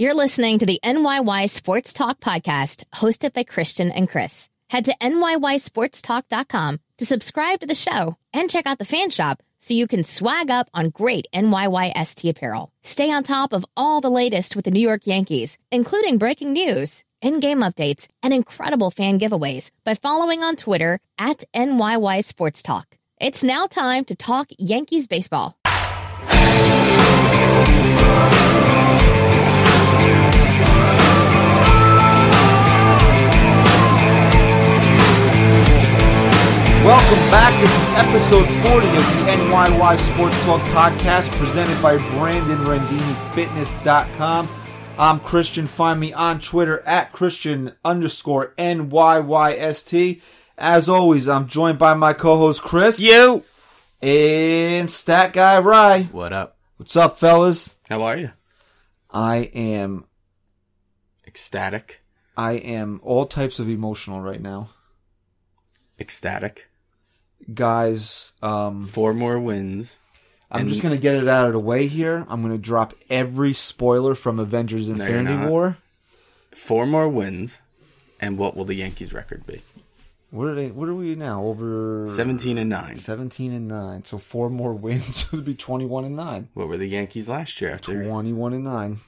You're listening to the NYY Sports Talk podcast hosted by Christian and Chris. Head to NYYSportsTalk.com to subscribe to the show and check out the fan shop so you can swag up on great NYYST apparel. Stay on top of all the latest with the New York Yankees, including breaking news, in-game updates, and incredible fan giveaways by following on Twitter at NYY Sports Talk. It's now time to talk Yankees baseball. Welcome back. This is episode 40 of the NYY Sports Talk podcast presented by Brandon Rendini Fitness.com. I'm Christian. Find me on Twitter at Christian underscore NYYST. As always, I'm joined by my co-host Chris. You. And Stat Guy Rye. What up? What's up, fellas? How are you? I am Ecstatic. I am all types of emotional right now. Ecstatic. Guys, um Four more wins. I'm And- just gonna get it out of the way here. I'm gonna drop every spoiler from Avengers Infinity. War. Four more wins. And what will the Yankees record be? What are they? What are we now? Over 17 and 9. 17 and nine. So four more wins would be 21 and nine. What were the Yankees last year after 21 and nine.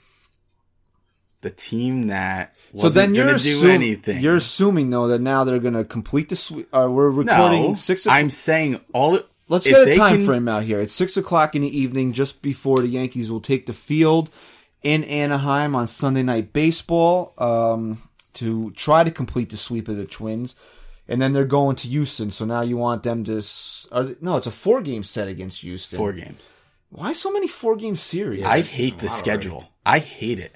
The team that So then you're going to do assuming anything? you're assuming though that now they're gonna complete the sweep. Uh, we're recording no, six. I'm saying all it. Let's get a time can- frame out here. It's six o'clock in the evening, just before the Yankees will take the field in Anaheim on Sunday Night Baseball um, to try to complete the sweep of the Twins, and then they're going to Houston. So now you want them to? Are they, no, it's a four game set against Houston. Four games. Why so many four game series? I hate the schedule. I hate it.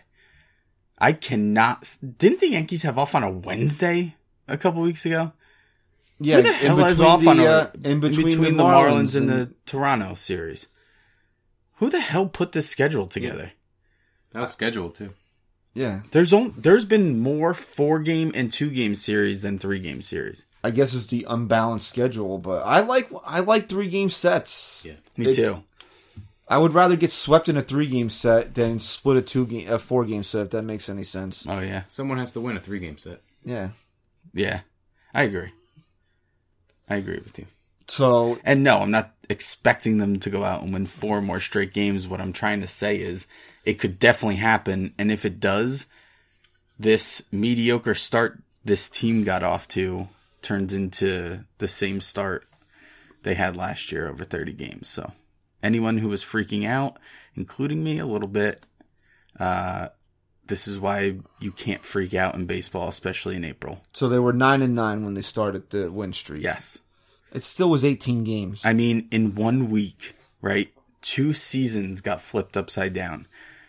I cannot. Didn't the Yankees have off on a Wednesday a couple weeks ago? yeah, Who the hell is between off the, on a, uh, in between, the, Marlins, and, the Toronto series? Who the hell put this schedule together? That was scheduled too. yeah. There's on, there's been more four game and two game series than three game series. I guess it's the unbalanced schedule, but I like I like three game sets. Yeah. Me It's- too. I would rather get swept in a three game set than split a two game a four game set if that makes any sense. Oh yeah, Someone has to win a three game set. Yeah. yeah. I agree. I agree with you. So And no, I'm not expecting them to go out and win four more straight games. What I'm trying to say is it could definitely happen. And if it does, this mediocre start this team got off to turns into the same start they had last year over 30 games. So anyone who was freaking out, including me a little bit, uh, this is why you can't freak out in baseball, especially in April. so they were nine and nine when they started the win streak. Yes. It still was eighteen games. I mean, in one week, right? Two seasons got flipped upside down.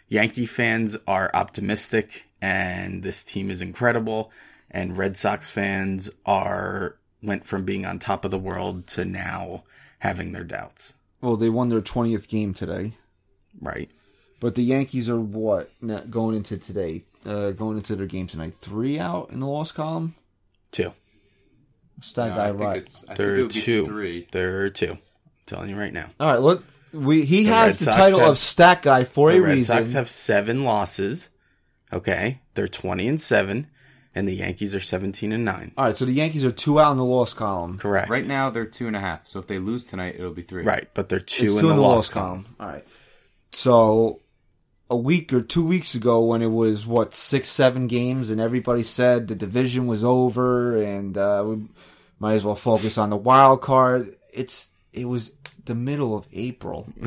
Yankee fans are optimistic and this team is incredible. And Red Sox fans are went from being on top of the world to now having their doubts, well, they won their twentieth game today. right? But the Yankees are what going into today? Uh, going into their game tonight. Three out in the loss column. Two. Stat No, guy I right. it's. I think There it are two. three. There are two. I'm telling you right now. All right, look. We he The has Red the Sox title have- of stat guy for The a Red reason. Sox have seven losses. Okay. They're 20 and seven. And the Yankees are 17 and nine. All right, so the Yankees are two out in the loss column. Correct. Right now they're two and a half. So if they lose tonight, it'll be three. Right. But they're two, It's in, two the loss column. All right. So a week or two weeks ago, when it was what six, seven games, and everybody said the division was over and uh, we might as well focus on the wild card. It's it was the middle of April.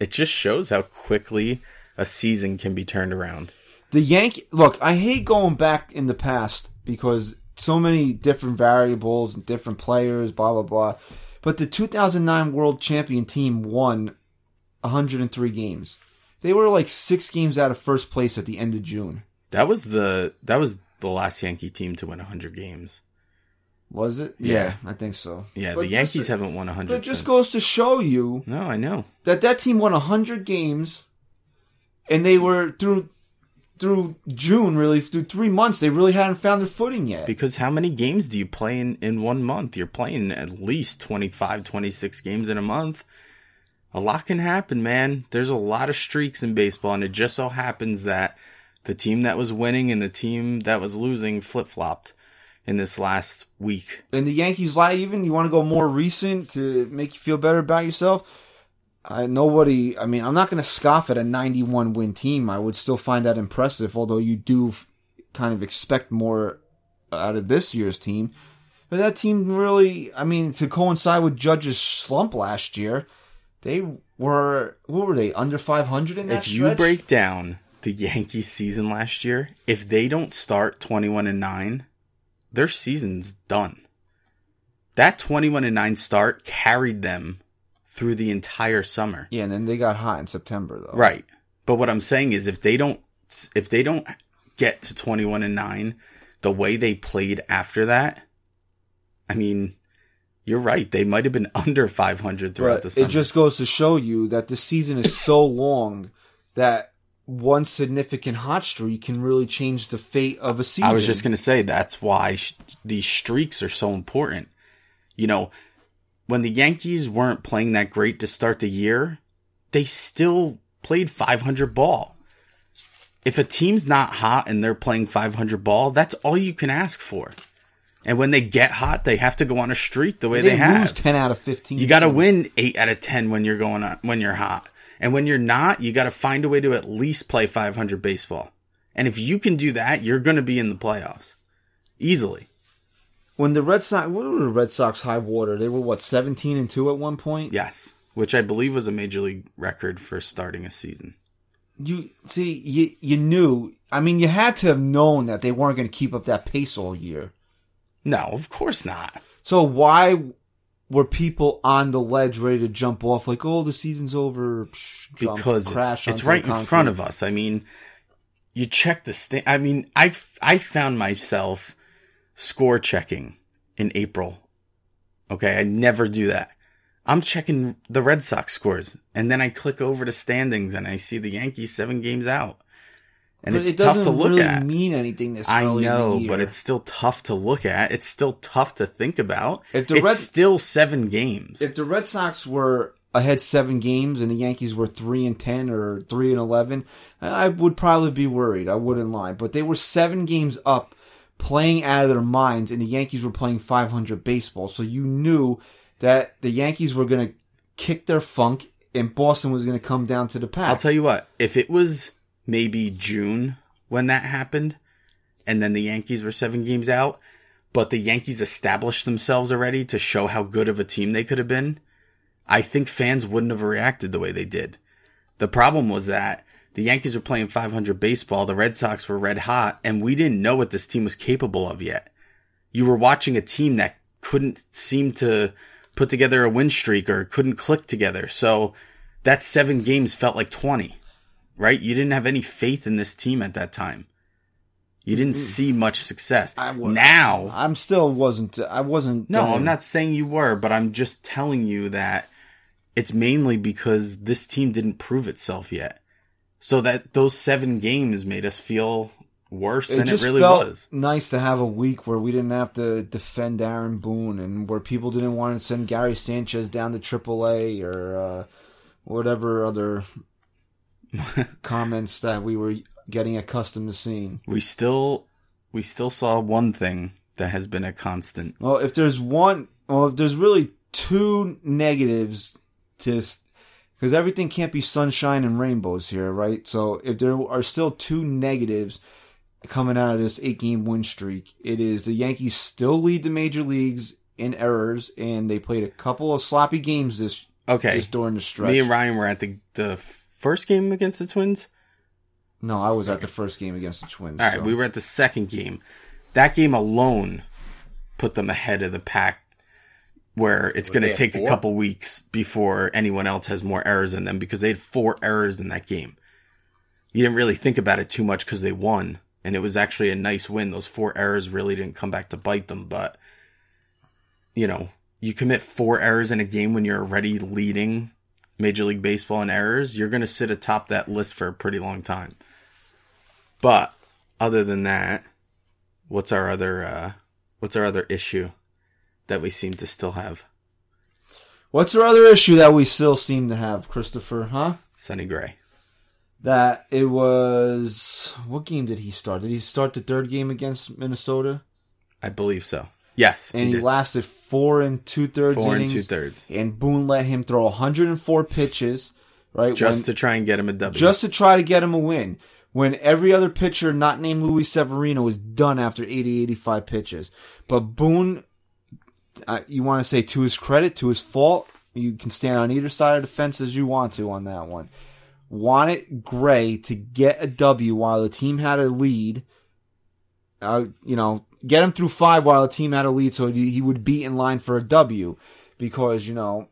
It just shows how quickly a season can be turned around. The Yankee look. I hate going back in the past because so many different variables and different players, blah blah blah. But the 2009 World Champion team won 103 games. They were like six games out of first place at the end of June. That was the that was the last Yankee team to win 100 games. Was it? Yeah. I think so. Yeah, But the Yankees just- haven't won 100. But it just since. goes to show you No, I know. that that team won 100 games, and they were through through June, really through three months. They really hadn't found their footing yet. Because how many games do you play in, in one month? You're playing at least 25, 26 games in a month. A lot can happen, man. There's a lot of streaks in baseball, and it just so happens that The team that was winning and the team that was losing flip flopped in this last week. And the Yankees lie even. You want to go more recent to make you feel better about yourself. I nobody. I mean, I'm not going to scoff at a 91 win team. I would still find that impressive, although you do f- kind of expect more out of this year's team. But that team really, I mean, to coincide with Judge's slump last year, they were what were they under 500 in that If you stretch? break down the Yankees season last year, if they don't start 21 and 9, their season's done. That 21 and 9 start carried them through the entire summer. yeah, and then they got hot in September though. Right. But what I'm saying is if they don't if they don't get to 21 and 9 the way they played after that, I mean, you're right. They might have been under 500 throughout the summer. it just goes to show you that the season is so long that one significant hot streak can really change the fate of a season. I was just going to say that's why sh- these streaks are so important. You know, when the Yankees weren't playing that great to start the year, they still played 500 ball. If a team's not hot and they're playing 500 ball, that's all you can ask for. And when they get hot, they have to go on a streak the way they, they, have. ten out of fifteen. You got to win eight out of ten when you're going on when you're hot, and when you're not, you got to find a way to at least play 500 baseball. And if you can do that, you're going to be in the playoffs easily. When the Red Sox, what were the Red Sox high water? They were what seventeen and two at one point. Yes, which I believe was a major league record for starting a season. You see, you you knew. I mean, you had to have known that they weren't going to keep up that pace all year. No, of course not. So why were people on the ledge ready to jump off? Like, oh, the season's over. Psh, jump, because it's, it's right in front of us. I mean, you check this thing. I mean, I I found myself score checking in April. Okay, I never do that. I'm checking the Red Sox scores, and then I click over to standings, and I see the Yankees seven games out, and But it's it tough to look really at. mean anything this I early in the know, but it's still tough to look at. It's still tough to think about. If the it's Red- still seven games. if the Red Sox were ahead seven games and the Yankees were three and ten or three and eleven, I would probably be worried. I wouldn't lie, but they were seven games up, playing out of their minds, and the Yankees were playing 500 baseball. So you knew that the Yankees were going to kick their funk, and Boston was going to come down to the pack. I'll tell you what, if it was maybe June when that happened, and then the Yankees were seven games out, but the Yankees established themselves already to show how good of a team they could have been, I think fans wouldn't have reacted the way they did. The problem was that the Yankees were playing 500 baseball, the Red Sox were red hot, and we didn't know what this team was capable of yet. You were watching a team that couldn't seem to put together a win streak or couldn't click together. So that seven games felt like 20, right? You didn't have any faith in this team at that time. You didn't hmm. see much success. I was- now, I'm still wasn't. I wasn't. no, I'm not saying you were, but I'm just telling you that it's mainly because this team didn't prove itself yet. So that those seven games made us feel worse It than it, just really felt was. nice to have a week where we didn't have to defend Aaron Boone and where people didn't want to send Gary Sanchez down to AAA or uh, whatever other comments that we were getting accustomed to seeing. We still, we still saw one thing that has been a constant. Well, if there's one, well, if there's really two negatives to, because everything can't be sunshine and rainbows here, right? So if there are still two negatives coming out of this eight game win streak, it is the Yankees still lead the major leagues in errors, and they played a couple of sloppy games this Okay, this during the stretch. me and Ryan were at the the first game against the Twins. no, I was at the first game against the Twins. All right, so- we were at the second game. That game alone put them ahead of the pack, where it's going to take a couple weeks before anyone else has more errors in them because they had four errors in that game. You didn't really think about it too much because they won, and it was actually a nice win. Those four errors really didn't come back to bite them, but you know, you commit four errors in a game when you're already leading Major League Baseball in errors, you're going to sit atop that list for a pretty long time. But other than that, what's our other uh what's our other issue that we seem to still have? What's our other issue that we still seem to have, Christopher? Huh? Sonny Gray. that it was what game did he start? Did he start the third game against Minnesota? I believe so. Yes, And he, did. lasted four and two thirds four and innings. two thirds, And Boone let him throw 104 pitches, right? just when- to try and get him a W. just to try to get him a win. When every other pitcher not named Luis Severino was done after 80, 85 pitches. But Boone, uh, you want to say to his credit, to his fault, you can stand on either side of the fence as you want to on that one. Wanted Gray to get a W while the team had a lead. Uh, you know, get him through five while the team had a lead so he he would be in line for a W. Because, you know,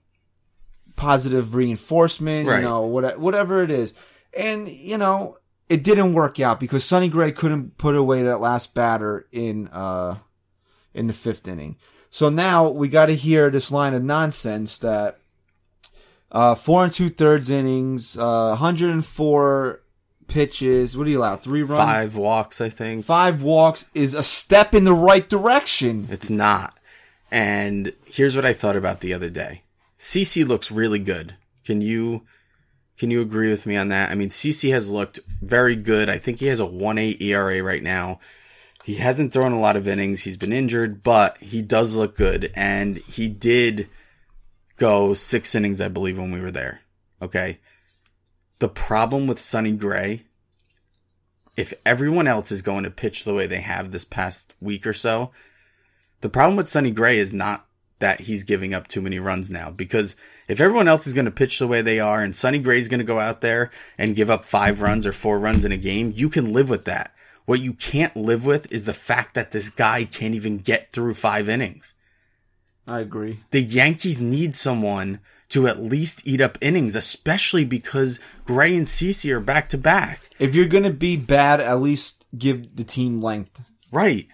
positive reinforcement, Right. you know, what, whatever it is. And, you know, it didn't work out because Sonny Gray couldn't put away that last batter in, uh, in the fifth inning. So now we got to hear this line of nonsense that, uh, four and two thirds innings, uh, 104 pitches. What do you allow? Three runs? Five walks, I think. Five walks is a step in the right direction. It's not. And here's what I thought about the other day. CC looks really good. Can you can you agree with me on that? I mean, CC has looked very good. I think he has a 1.8 ERA right now. He hasn't thrown a lot of innings. He's been injured, but he does look good and he did go 6 innings I believe when we were there. Okay? The problem with Sonny Gray if everyone else is going to pitch the way they have this past week or so, the problem with Sonny Gray is not that he's giving up too many runs now because if everyone else is going to pitch the way they are and Sonny Gray's going to go out there and give up five runs or four runs in a game, you can live with that. What you can't live with is the fact that this guy can't even get through five innings. I agree. The Yankees need someone to at least eat up innings, especially because Gray and CC are back to back. If you're going to be bad, at least give the team length. Right.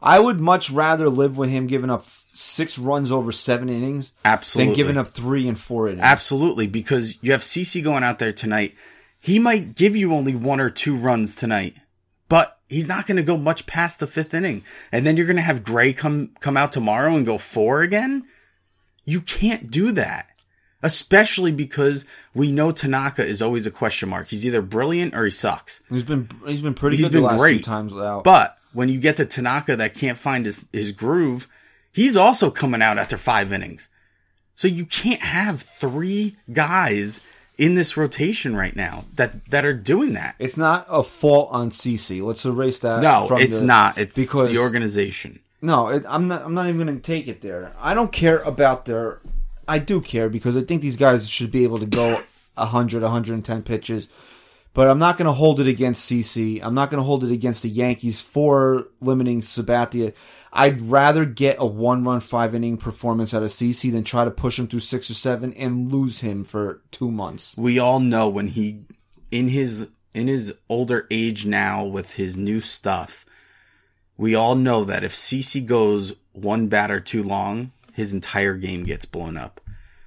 I would much rather live with him giving up six runs over seven innings Absolutely. than giving up three and four innings. Absolutely, because you have CC going out there tonight. He might give you only one or two runs tonight, but he's not going to go much past the fifth inning. And then you're going to have Gray come come out tomorrow and go four again. You can't do that, especially because we know Tanaka is always a question mark. He's either brilliant or he sucks. He's been he's been pretty He's good been the last great, times out. But when you get to Tanaka that can't find his, his groove, he's also coming out after five innings. So you can't have three guys in this rotation right now that, that are doing that. it's not a fault on CC. Let's erase that. No, it's the- not. It's because the organization. No, it, I'm not. I'm not even going to take it there. I don't care about their. I do care because I think these guys should be able to go 100, 110 pitches. But I'm not going to hold it against CC. I'm not going to hold it against the Yankees for limiting Sabathia. I'd rather get a one-run, five-inning performance out of CC than try to push him through six or seven and lose him for two months. We all know when he, in his, in his older age now with his new stuff, we all know that if CC goes one batter too long, his entire game gets blown up.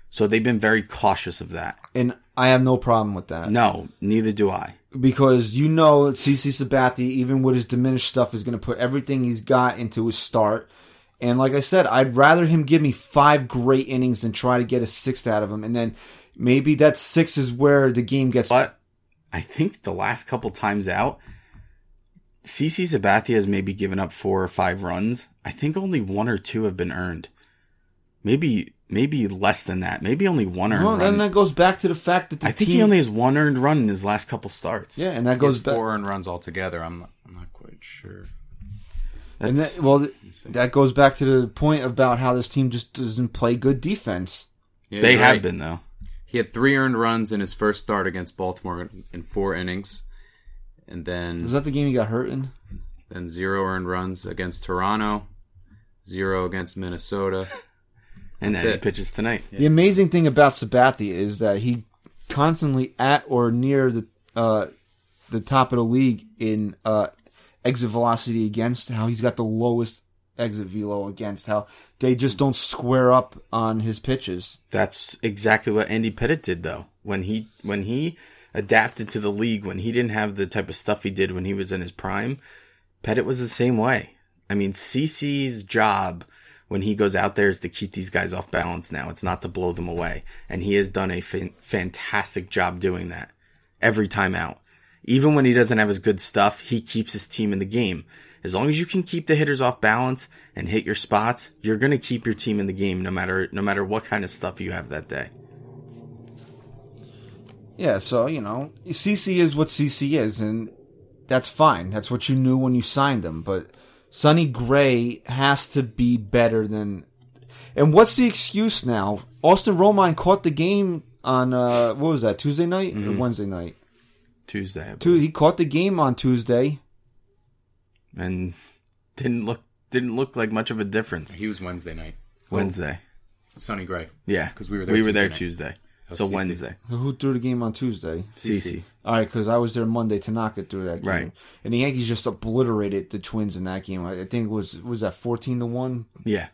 So they've been very cautious of that. And I have no problem with that. No, neither do I. because you know CC Sabathia, even with his diminished stuff, is going to put everything he's got into his start. And like I said, I'd rather him give me five great innings than try to get a sixth out of him. And then maybe that six is where the game gets. But I think the last couple times out, CC Sabathia has maybe given up four or five runs. I think only one or two have been earned. Maybe maybe less than that. Maybe only one earned Well, then run. that goes back to the fact that the I think team. he only has one earned run in his last couple starts. yeah, and that Goes goes back. four earned runs altogether. I'm not, I'm not quite sure. And that, well, that goes back to the point about how this team just doesn't play good defense. Yeah, they you're have right. been though. He had three earned runs in his first start against Baltimore in- in four innings, and then Was that the game he got hurt in? then zero earned runs against Toronto, zero against Minnesota. And That's then he pitches tonight. The amazing thing about Sabathia is that he constantly at or near the uh, the top of the league in uh, exit velocity against. How he's got the lowest exit velo against. How they just don't square up on his pitches. That's exactly what Andy Pettitte did though. When he when he adapted to the league, when he didn't have the type of stuff he did when he was in his prime, Pettitte was the same way. I mean, CC's job when he goes out there is to keep these guys off balance now. It's not to blow them away. And he has done a fan- fantastic job doing that. every time out. Even when he doesn't have his good stuff, he keeps his team in the game. As long as you can keep the hitters off balance and hit your spots, you're going to keep your team in the game no matter no matter what kind of stuff you have that day. Yeah, so you know, CC is what CC is, and that's fine. That's what you knew when you signed him. But Sonny Gray has to be better than. And what's the excuse now? Austin Romine caught the game on uh, what was that Tuesday night or Wednesday night? Tuesday, I He caught the game on Tuesday. and didn't look didn't look like much of a difference. He was Wednesday night. Wednesday, Sonny Gray. Yeah, because we were there We were there night. Tuesday, Oh, so CC. Wednesday. Who threw the game on Tuesday? CC. All right, because I was there Monday. Tanaka threw that game, Right. and the Yankees just obliterated the Twins in that game. I I think it was was that fourteen to one. Yeah,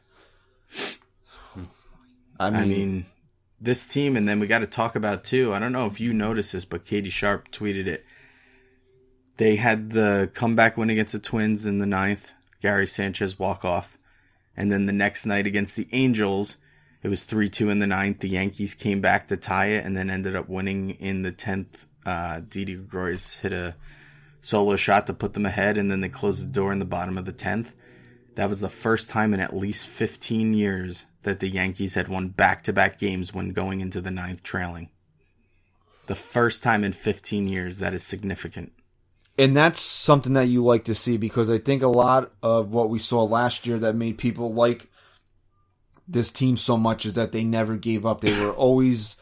I mean, I mean, this team, and then we got to talk about too. I don't know if you noticed this, but Katie Sharp tweeted it. They had the comeback win against the Twins in the ninth. Gary Sanchez walk off, and then the next night against the Angels, it was three two in the ninth. The Yankees came back to tie it, and then ended up winning in the tenth. Uh, Didi Gregorius hit a solo shot to put them ahead, and then they closed the door in the bottom of the tenth. That was the first time in at least 15 years that the Yankees had won back to back games when going into the ninth trailing. The first time in 15 years. That is significant. and that's something that you like to see because I think a lot of what we saw last year that made people like this team so much is that they never gave up. They were always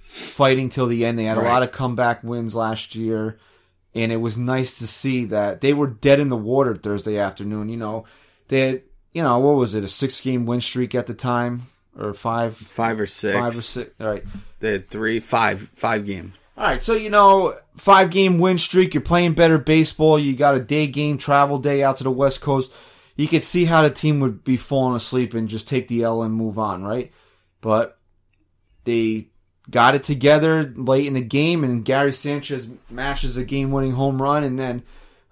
fighting till the end. They had a lot of comeback wins last year, and it was nice to see that they were dead in the water Thursday afternoon. You know, they had, you know, what was it, a six game win streak at the time? Or five, Five or six. five or six. All right. They had three, five, five games. All right, so you know, five game win streak. You're playing better baseball. You got a day game, travel day out to the West Coast. You could see how the team would be falling asleep and just take the L and move on, right? But they got it together late in the game, and Gary Sanchez mashes a game winning home run, and then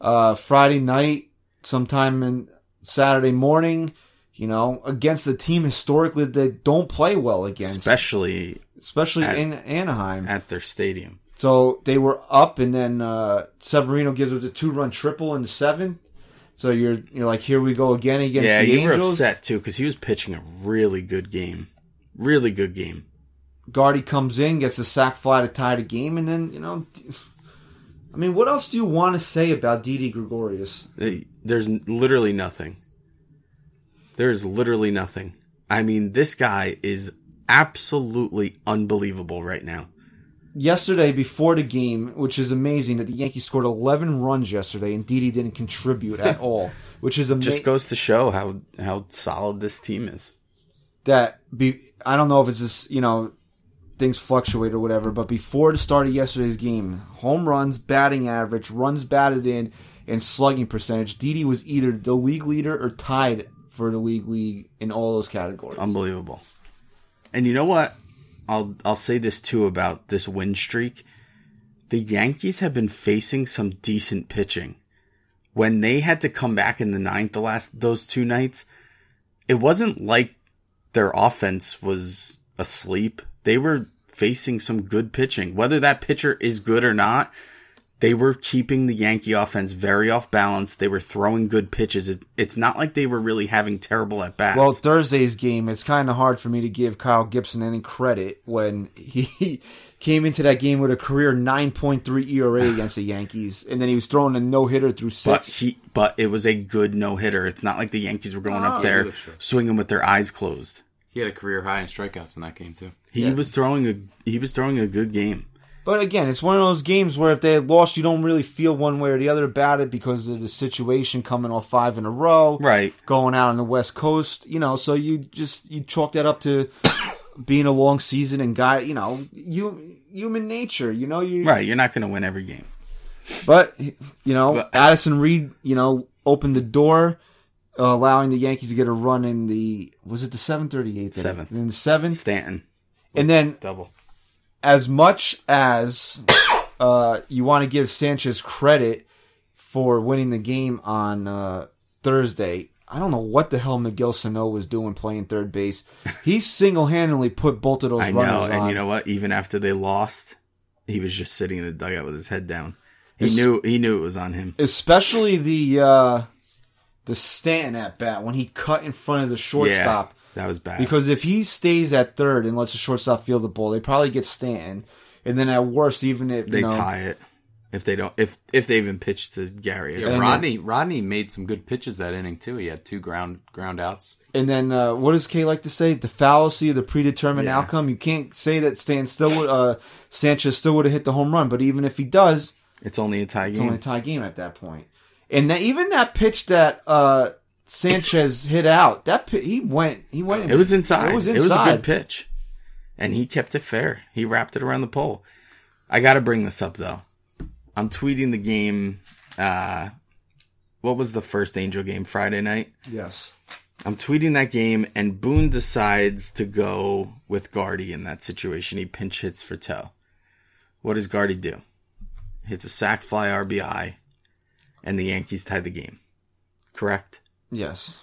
uh, Friday night, sometime in Saturday morning, you know, against a team historically that don't play well against, Especially especially at- in Anaheim. at their stadium. So they were up, and then uh, Severino gives up the two run triple in the seventh. So you're you're like, here we go again against Yeah, the you were upset too because he was pitching a really good game. Really good game. Guardy comes in, gets a sac fly to tie the game, and then you know, I mean, what else do you want to say about Didi Gregorius? There's literally nothing. There's literally nothing. I mean, this guy is absolutely unbelievable right now. Yesterday, before the game, which is amazing that the Yankees scored 11 runs yesterday, and Didi didn't contribute at all, which is amazing. Just goes to show how how solid this team is. that be I don't know if it's just you know things fluctuate or whatever, but before the start of yesterday's game, home runs, batting average, runs batted in, and slugging percentage, Didi was either the league leader or tied for the league lead in all those categories. Unbelievable. And you know what? I'll I'll say this too about this win streak. The Yankees have been facing some decent pitching. When they had to come back in the ninth the last those two nights, it wasn't like their offense was asleep. They were facing some good pitching. Whether that pitcher is good or not, they were keeping the Yankee offense very off balance. They were throwing good pitches. It- It's not like they were really having terrible at bats. well, Thursday's game, it's kind of hard for me to give Kyle Gibson any credit when he came into that game with a career 9.3 ERA against the Yankees, and then he was throwing a no hitter through six. But he, but it was a good no hitter. It's not like the Yankees were going up Oh. there sure. swinging with their eyes closed. He had a career high in strikeouts in that game too. He Yeah. was throwing a he was throwing a good game. But again, it's one of those games where if they had lost, you don't really feel one way or the other about it because of the situation coming off five in a row, Right. Going out on the West Coast, you know. So you just you chalk that up to being a long season and guy, you know, you human nature, you know. You Right. You're not going to win every game. but you know, But- Addison Reed, you know, opened the door, uh, allowing the Yankees to get a run in the was it the seventh or the eighth? Seventh. In the seventh, Stanton and then double. As much as uh, you want to give Sanchez credit for winning the game on uh, Thursday, I don't know what the hell Miguel Sano was doing playing third base. He single handedly put both of those I runners know, and on. you know what? Even after they lost, he was just sitting in the dugout with his head down. He knew he knew it was on him. especially the uh, the Stanton at bat when he cut in front of the shortstop. That was bad. Because if he stays at third and lets the shortstop field the ball, they probably get Stanton. And then at worst, even if they you know, tie it if they don't if if they even pitch to Gary. Yeah, then- Rodney Rodney made some good pitches that inning too. He had two ground ground outs. And then uh, what does Kay like to say? The fallacy of the predetermined Yeah. outcome. You can't say that Stan still would, uh, Sanchez still would have hit the home run, but even if he does, It's only a tie game. it's game. only a tie game at that point. And that, even that pitch that uh, Sanchez hit out, that he went, he went. It was inside. It was inside. It was a good pitch. And he kept it fair. He wrapped it around the pole. I got to bring this up though. I'm tweeting the game. Uh, what was the first Angel game Friday night? Yes. I'm tweeting that game, and Boone decides to go with Guardy in that situation. He pinch hits for Tell. What does Guardy do? Hits a sac fly RBI, and the Yankees tie the game. Correct? Yes.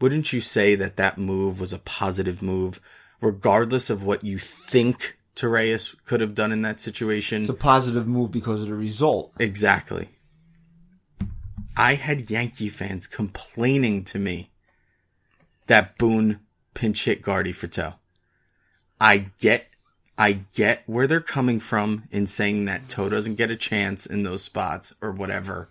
Wouldn't you say that that move was a positive move, regardless of what you think Torreyes could have done in that situation? It's a positive move because of the result. Exactly. I had Yankee fans complaining to me that Boone pinch hit Guardy for toe. I get, I get where they're coming from in saying that Toe doesn't get a chance in those spots or whatever.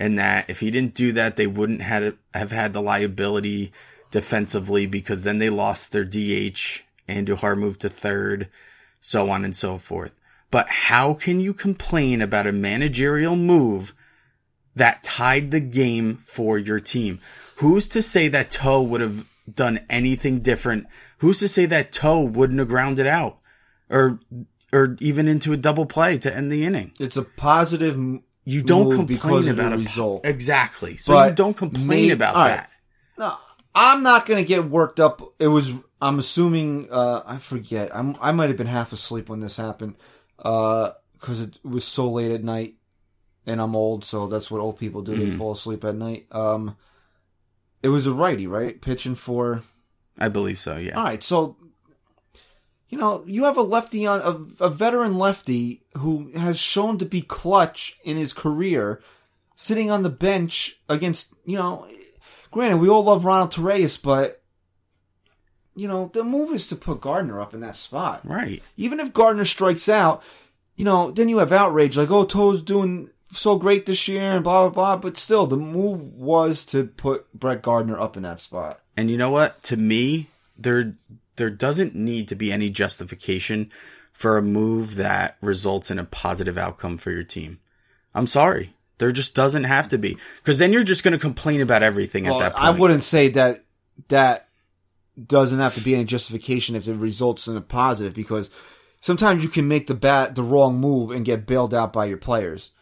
And that if he didn't do that, they wouldn't have had the liability defensively because then they lost their DH. and Duhar moved to third, so on and so forth. But how can you complain about a managerial move that tied the game for your team? Who's to say that Toe would have done anything different? Who's to say that Toe wouldn't have grounded out or or even into a double play to end the inning? It's a positive. You don't complain the about a result. Exactly. So But you don't complain about right. that. No, I'm not gonna get worked up. It was. I'm assuming. Uh, I forget. I'm. I might have been half asleep when this happened. Uh, because it was so late at night, and I'm old, so that's what old people do. They Mhm. fall asleep at night. Um, it was a righty, right? Pitching for. I believe so, yeah. All right, so. You know, you have a lefty on a, a veteran lefty who has shown to be clutch in his career, sitting on the bench against you know. Granted, we all love Ronald Torreyes, but you know the move is to put Gardner up in that spot. Right. Even if Gardner strikes out, you know, then you have outrage like, "Oh, Toe's doing so great this year," and blah blah blah. But still, the move was to put Brett Gardner up in that spot. And you know what? To me, there there doesn't need to be any justification for a move that results in a positive outcome for your team. I'm sorry. There just doesn't have to be. Because then you're just going to complain about everything Well, at that point. I wouldn't say that that doesn't have to be any justification if it results in a positive because sometimes you can make the bat the wrong move and get bailed out by your players.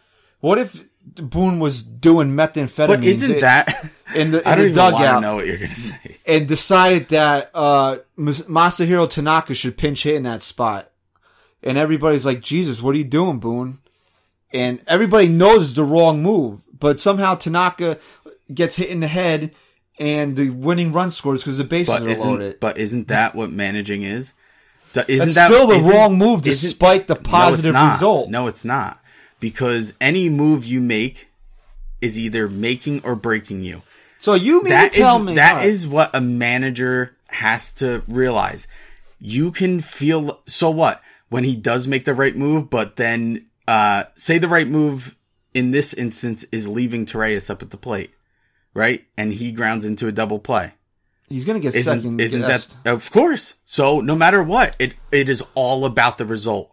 What if Boone was doing methamphetamine But isn't that? in the, I don't the even dugout know what you're going to say. and decided that uh, Masahiro Tanaka should pinch hit in that spot? And everybody's like, Jesus, what are you doing, Boone? And everybody knows it's the wrong move, but somehow Tanaka gets hit in the head and the winning run scores because the bases But are loaded. but isn't that what managing is? Isn't That's that still the wrong move despite the positive no, result. No, it's not. Because any move you make is either making or breaking you. So you mean That to tell is me that right. is what a manager has to realize. You can feel so what when he does make the right move, but then uh say the right move in this instance is leaving Torreyes up at the plate, right? And he grounds into a double play. he's going to get Isn't second. isn't guessed. that of course? So no matter what, it it is all about the result.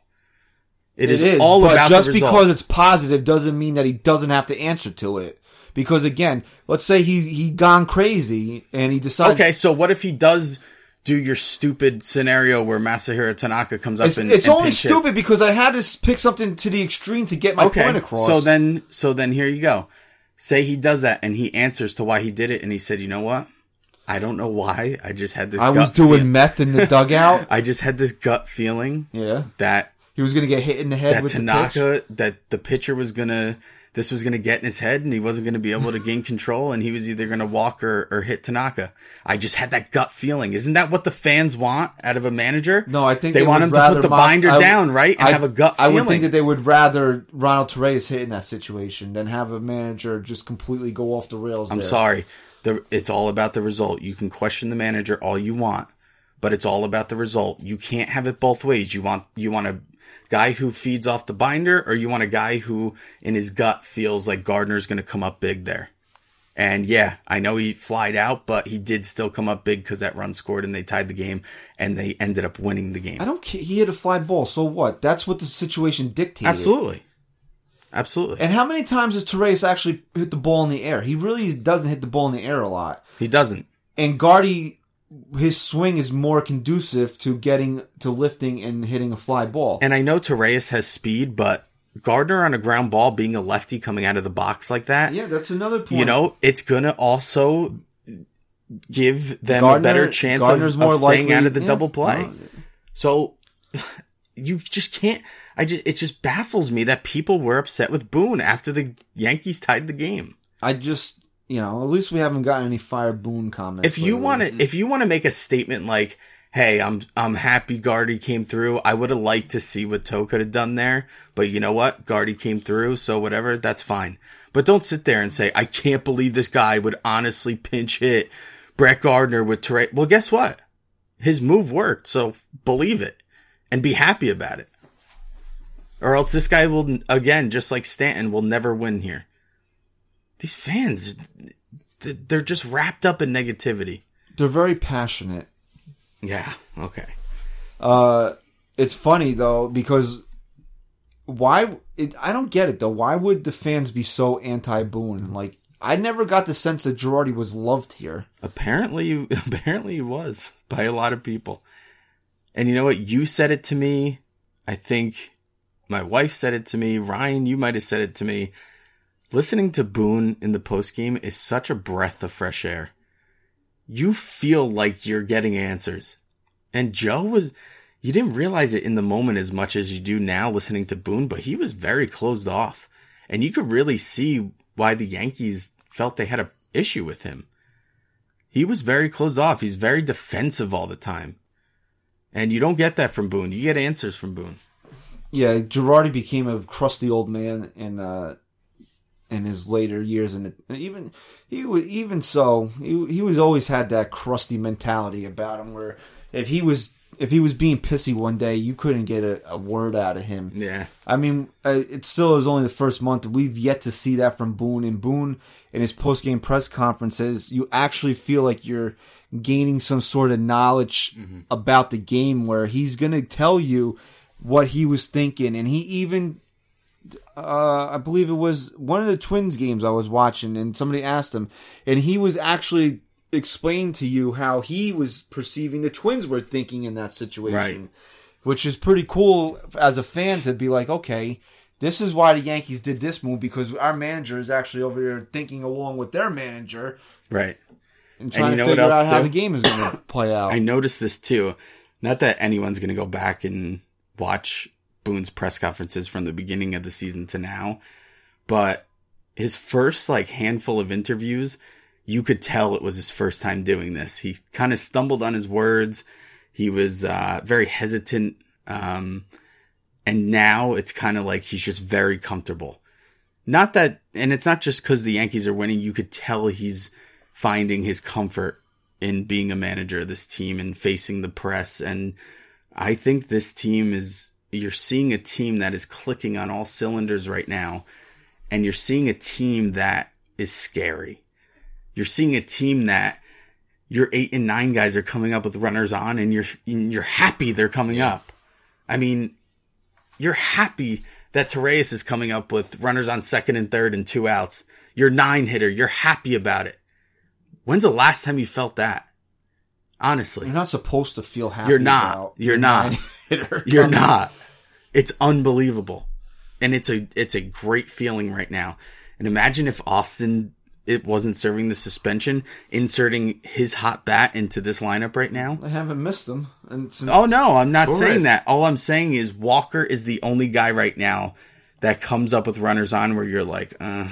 It is, is, all but about just because it's positive doesn't mean that he doesn't have to answer to it. Because again, let's say he he gone crazy and he decides. Okay, so what if he does do your stupid scenario where Masahiro Tanaka comes up It's, and it's and only pinch hits? stupid because I had to pick something to the extreme to get my point across. So then, so then here you go. Say he does that and he answers to why he did it, and he said, "You know what? I don't know why. I just had this. I was doing feel- meth in the dugout. I just had this gut feeling yeah, that he was going to get hit in the head that with the pitch. Tanaka, that the pitcher was gonna, this was going to get in his head and he wasn't going to be able to gain control and he was either going to walk or, or hit Tanaka. I just had that gut feeling. Isn't that what the fans want out of a manager? No, I think they, they want him to put the Mas- binder down, right? And I- have a gut I would think that they would rather Ronald Torreyes hit in that situation than have a manager just completely go off the rails. I'm there. sorry. The, it's all about the result. You can question the manager all you want, but it's all about the result. You can't have it both ways. You want you want a guy who feeds off the binder, or you want a guy who, in his gut, feels like Gardner's going to come up big there. And yeah, I know he flied out, but he did still come up big because that run scored and they tied the game and they ended up winning the game. I don't care. He hit a fly ball. So what? That's what the situation dictated. Absolutely, absolutely. And how many times has Torreyes actually hit the ball in the air? He really doesn't hit the ball in the air a lot. he doesn't. And Guardy, his swing is more conducive to getting to lifting and hitting a fly ball. And I know Torreyes has speed, but Gardner on a ground ball, being a lefty coming out of the box like that, yeah, that's another point. you know, it's gonna also give them Gardner- a better chance Gardner's of, more of staying likely- out of the yeah, double play. no. So you just can't. I just it just baffles me that people were upset with Boone after the Yankees tied the game. I just, you know, at least we haven't gotten any fire Boone comments. If you want to, mm-hmm. if you want to make a statement like, "Hey, I'm I'm happy Guardy came through," I would have liked to see what Toe could have done there. But you know what, Guardy came through, so whatever, that's fine. But don't sit there and say, "I can't believe this guy would honestly pinch hit Brett Gardner with Trey." Well, guess what? His move worked, so f- believe it and be happy about it. Or else this guy will again, just like Stanton, will never win here. These fans, they're just wrapped up in negativity. they're very passionate. Yeah. Okay. Uh, it's funny though because why? It, I don't get it though. Why would the fans be so anti Boone? Like I never got the sense that Girardi was loved here. Apparently, apparently, he was by a lot of people. And you know what? You said it to me. I think my wife said it to me. Ryan, you might have said it to me. Listening to Boone in the postgame is such a breath of fresh air. You feel like you're getting answers. And Joe was, you didn't realize it in the moment as much as you do now listening to Boone, but he was very closed off. And you could really see why the Yankees felt they had an issue with him. He was very closed off. He's very defensive all the time. And you don't get that from Boone. You get answers from Boone. Yeah, Girardi became a crusty old man and uh, in his later years, and even he was even so he he was always had that crusty mentality about him, where if he was if he was being pissy one day, you couldn't get a, a word out of him. Yeah. I mean, uh, it still is only the first month. We've yet to see that from Boone. And Boone, in his post game press conferences, you actually feel like you're gaining some sort of knowledge about the game where he's going to tell you what he was thinking. And he even, uh, I believe it was one of the Twins games I was watching, and somebody asked him, and he was actually explaining to you how he was perceiving the Twins were thinking in that situation Right. which is pretty cool as a fan to be like, okay, this is why the Yankees did this move because our manager is actually over there thinking along with their manager Right. and trying you to what figure out how the game is going to play out. I noticed this too. Not that anyone's going to go back and watch Boone's press conferences from the beginning of the season to now, but his first like handful of interviews, you could tell it was his first time doing this. He kind of stumbled on his words. He was uh, very hesitant. Um, and now it's kind of like he's just very comfortable. Not that, and it's not just because the Yankees are winning. You could tell he's finding his comfort in being a manager of this team and facing the press. And I think this team is, you're seeing a team that is clicking on all cylinders right now. And you're seeing a team that is scary. You're seeing a team that your eight and nine guys are coming up with runners on and you're, you're happy they're coming up. I mean, you're happy that Torres is coming up with runners on second and third and two outs. Your nine hitter, you're happy about it. When's the last time you felt that? Honestly, You're not supposed to feel happy. You're not. You're not. nine-hitter you're coming. not. It's unbelievable. And it's a it's a great feeling right now. And imagine if Austin it wasn't serving the suspension, inserting his hot bat into this lineup right now. I haven't missed since, Oh no, I'm not Torres. saying that. All I'm saying is Walker is the only guy right now that comes up with runners on where you're like, uh,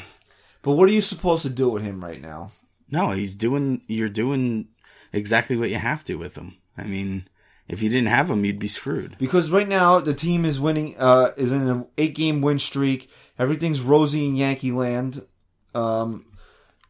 But what are you supposed to do with him right now? no, he's doing, you're doing exactly what you have to with him. I mean, if you didn't have him, you'd be screwed. Because right now the team is winning, uh, is in an eight game win streak. Everything's rosy in Yankee land. Um,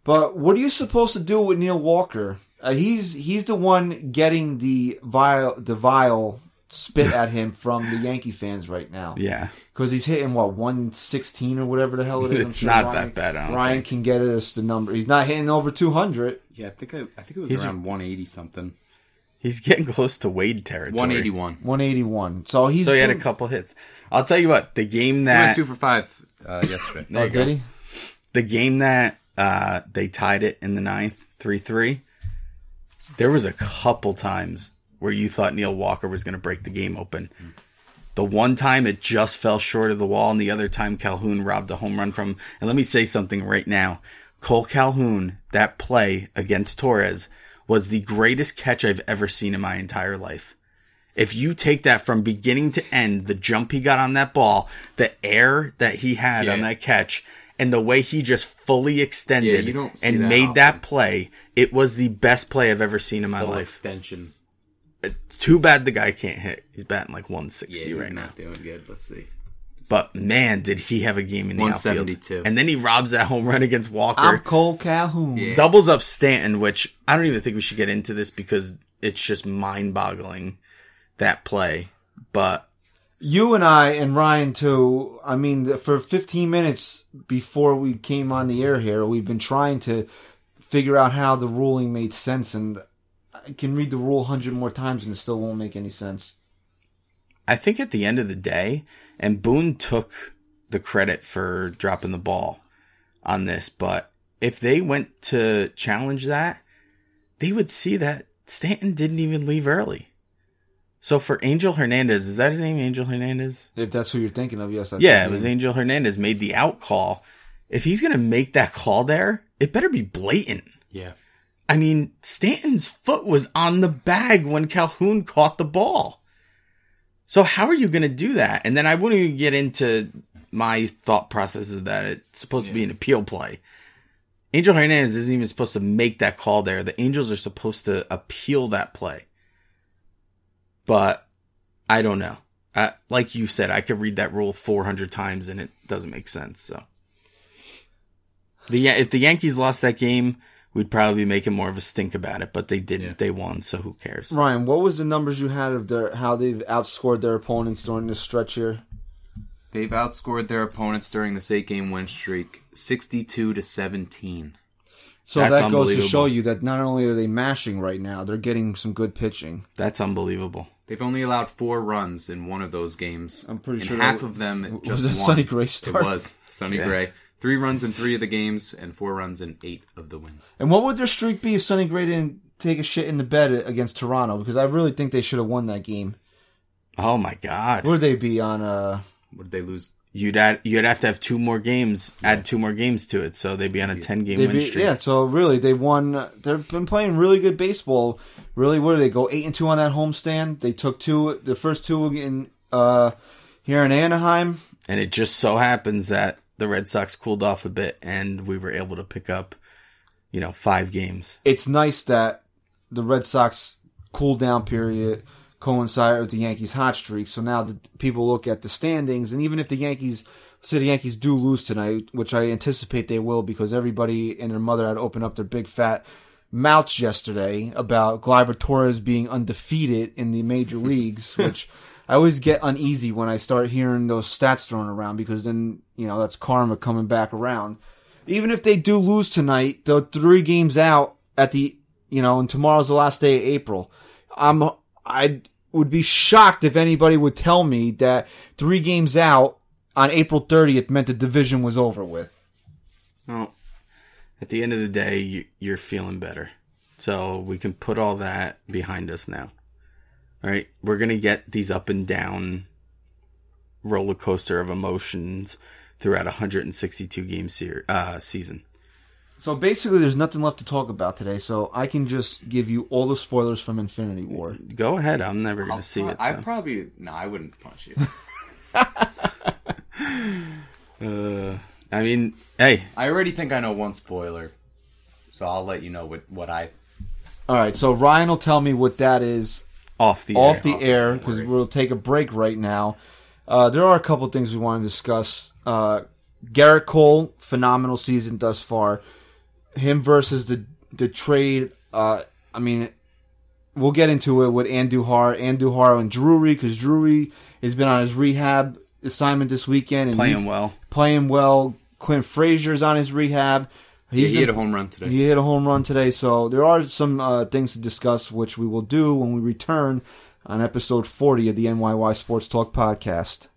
but what are you supposed to do with Neil Walker? Uh, he's he's the one getting the vile the vile spit at him from the Yankee fans right now. Yeah. Because he's hitting what one sixteen or whatever the hell it is. I'm It's sure not Ryan, that bad, I don't Ryan think. can get us the number. He's not hitting over two hundred. Yeah, I think I, I think it was He's- around 180 something. He's getting close to Wade territory. 181. One eighty one. So he's So he had a couple hits. I'll tell you what, the game He went that two for five uh, yesterday. There Oh, you did go. he? the game that uh, they tied it in the ninth, three three. There was a couple times where you thought Neil Walker was going to break the game open. The one time it just fell short of the wall, and the other time Calhoun robbed a home run from. And let me say something right now: Kole Calhoun, that play against Torres was the greatest catch I've ever seen in my entire life. If you take that from beginning to end, the jump he got on that ball, the air that he had on that catch, and the way he just fully extended Yeah, you don't see and that made often. that play, it was the best play I've ever seen in my Full life. extension. Uh, too bad the guy can't hit. He's batting like 160 Yeah, he's right now. not doing good. Let's see. But man, did he have a game in the outfield. And then he robs that home run against Walker. I'm Kole Calhoun. Yeah. doubles up Stanton, which I don't even think we should get into this because it's just mind boggling that play. But you and I and Ryan too. I mean, for 15 minutes before we came on the air here, we've been trying to figure out how the ruling made sense, and I can read the rule 100 more times and it still won't make any sense. I think at the end of the day, and Boone took the credit for dropping the ball on this, but if they went to challenge that, they would see that Stanton didn't even leave early. So for Angel Hernandez, is that his name, Angel Hernandez? If that's who you're thinking of, yes. That's yeah, it was. Angel Hernandez made the out call. If he's going to make that call there, it better be blatant. Yeah. I mean, Stanton's foot was on the bag when Calhoun caught the ball. So how are you going to do that? And then I wouldn't even get into my thought processes that it's supposed to be an appeal play. Angel Hernandez isn't even supposed to make that call there. The Angels are supposed to appeal that play. But I don't know. Uh, like you said, I could read that rule 400 times and it doesn't make sense. So the if the Yankees lost that game, we'd probably be making more of a stink about it. But they didn't. Yeah. They won, so who cares? Ryan, what was the numbers you had of their how they've outscored their opponents during this stretch here? They've outscored their opponents during this eight game win streak 62 to 17. So That's that goes to show you that not only are they mashing right now, they're getting some good pitching. That's unbelievable. They've only allowed four runs in one of those games. I'm pretty and sure half that- of them was just it won. Sonny Gray start? It was Sonny Yeah. Gray. Three runs in three of the games and four runs in eight of the wins. And what would their streak be if Sonny Gray didn't take a shit in the bed against Toronto? Because I really think they should have won that game. Oh my God! Would they be on uh Would they lose? You'd add, you'd have to have two more games, add two more games to it, so they'd be on a ten game They win be, streak. yeah, so really they won. They've been playing really good baseball. Really, what did they go eight and two on that homestand? They took two, the first two in uh, here in Anaheim. And it just so happens that the Red Sox cooled off a bit, and we were able to pick up, you know, five games. It's nice that the Red Sox cool down period coincided with the Yankees hot streak. So now the people look at the standings, and even if the Yankees say the Yankees do lose tonight, which I anticipate they will, because everybody and their mother had opened up their big fat mouths yesterday about Gleyber Torres being undefeated in the major leagues, which I always get uneasy when I start hearing those stats thrown around because then, you know, that's karma coming back around. Even if they do lose tonight, they're three games out at the, you know, and tomorrow's the last day of April. I'm, I would be shocked if anybody would tell me that three games out on April 30th meant the division was over with. Well, at the end of the day, you, you're feeling better. So we can put all that behind us now. All right. We're going to get these up and down roller coaster of emotions throughout a 162 game ser- uh, season. So basically, there's nothing left to talk about today, so I can just give you all the spoilers from Infinity War. Go ahead. I'm never going to see it. I probably no, I wouldn't punch you. Uh, I mean, hey, I already think I know one spoiler, so I'll let you know what what I. All right, so Ryan will tell me what that is off the off air. the Off air because air. we'll take a break right now. Uh, there are a couple things we want to discuss. Uh, Gerrit Cole, phenomenal season thus far. Him versus the the trade. Uh, I mean, we'll get into it with Andujar, Andujar and Drury because Drury has been on his rehab assignment this weekend and playing he's well. Playing well. Clint Frazier's on his rehab. Yeah, he been- hit a home run today. he hit a home run today, so there are some uh, things to discuss, which we will do when we return on episode 40 of the NYY Sports Talk podcast.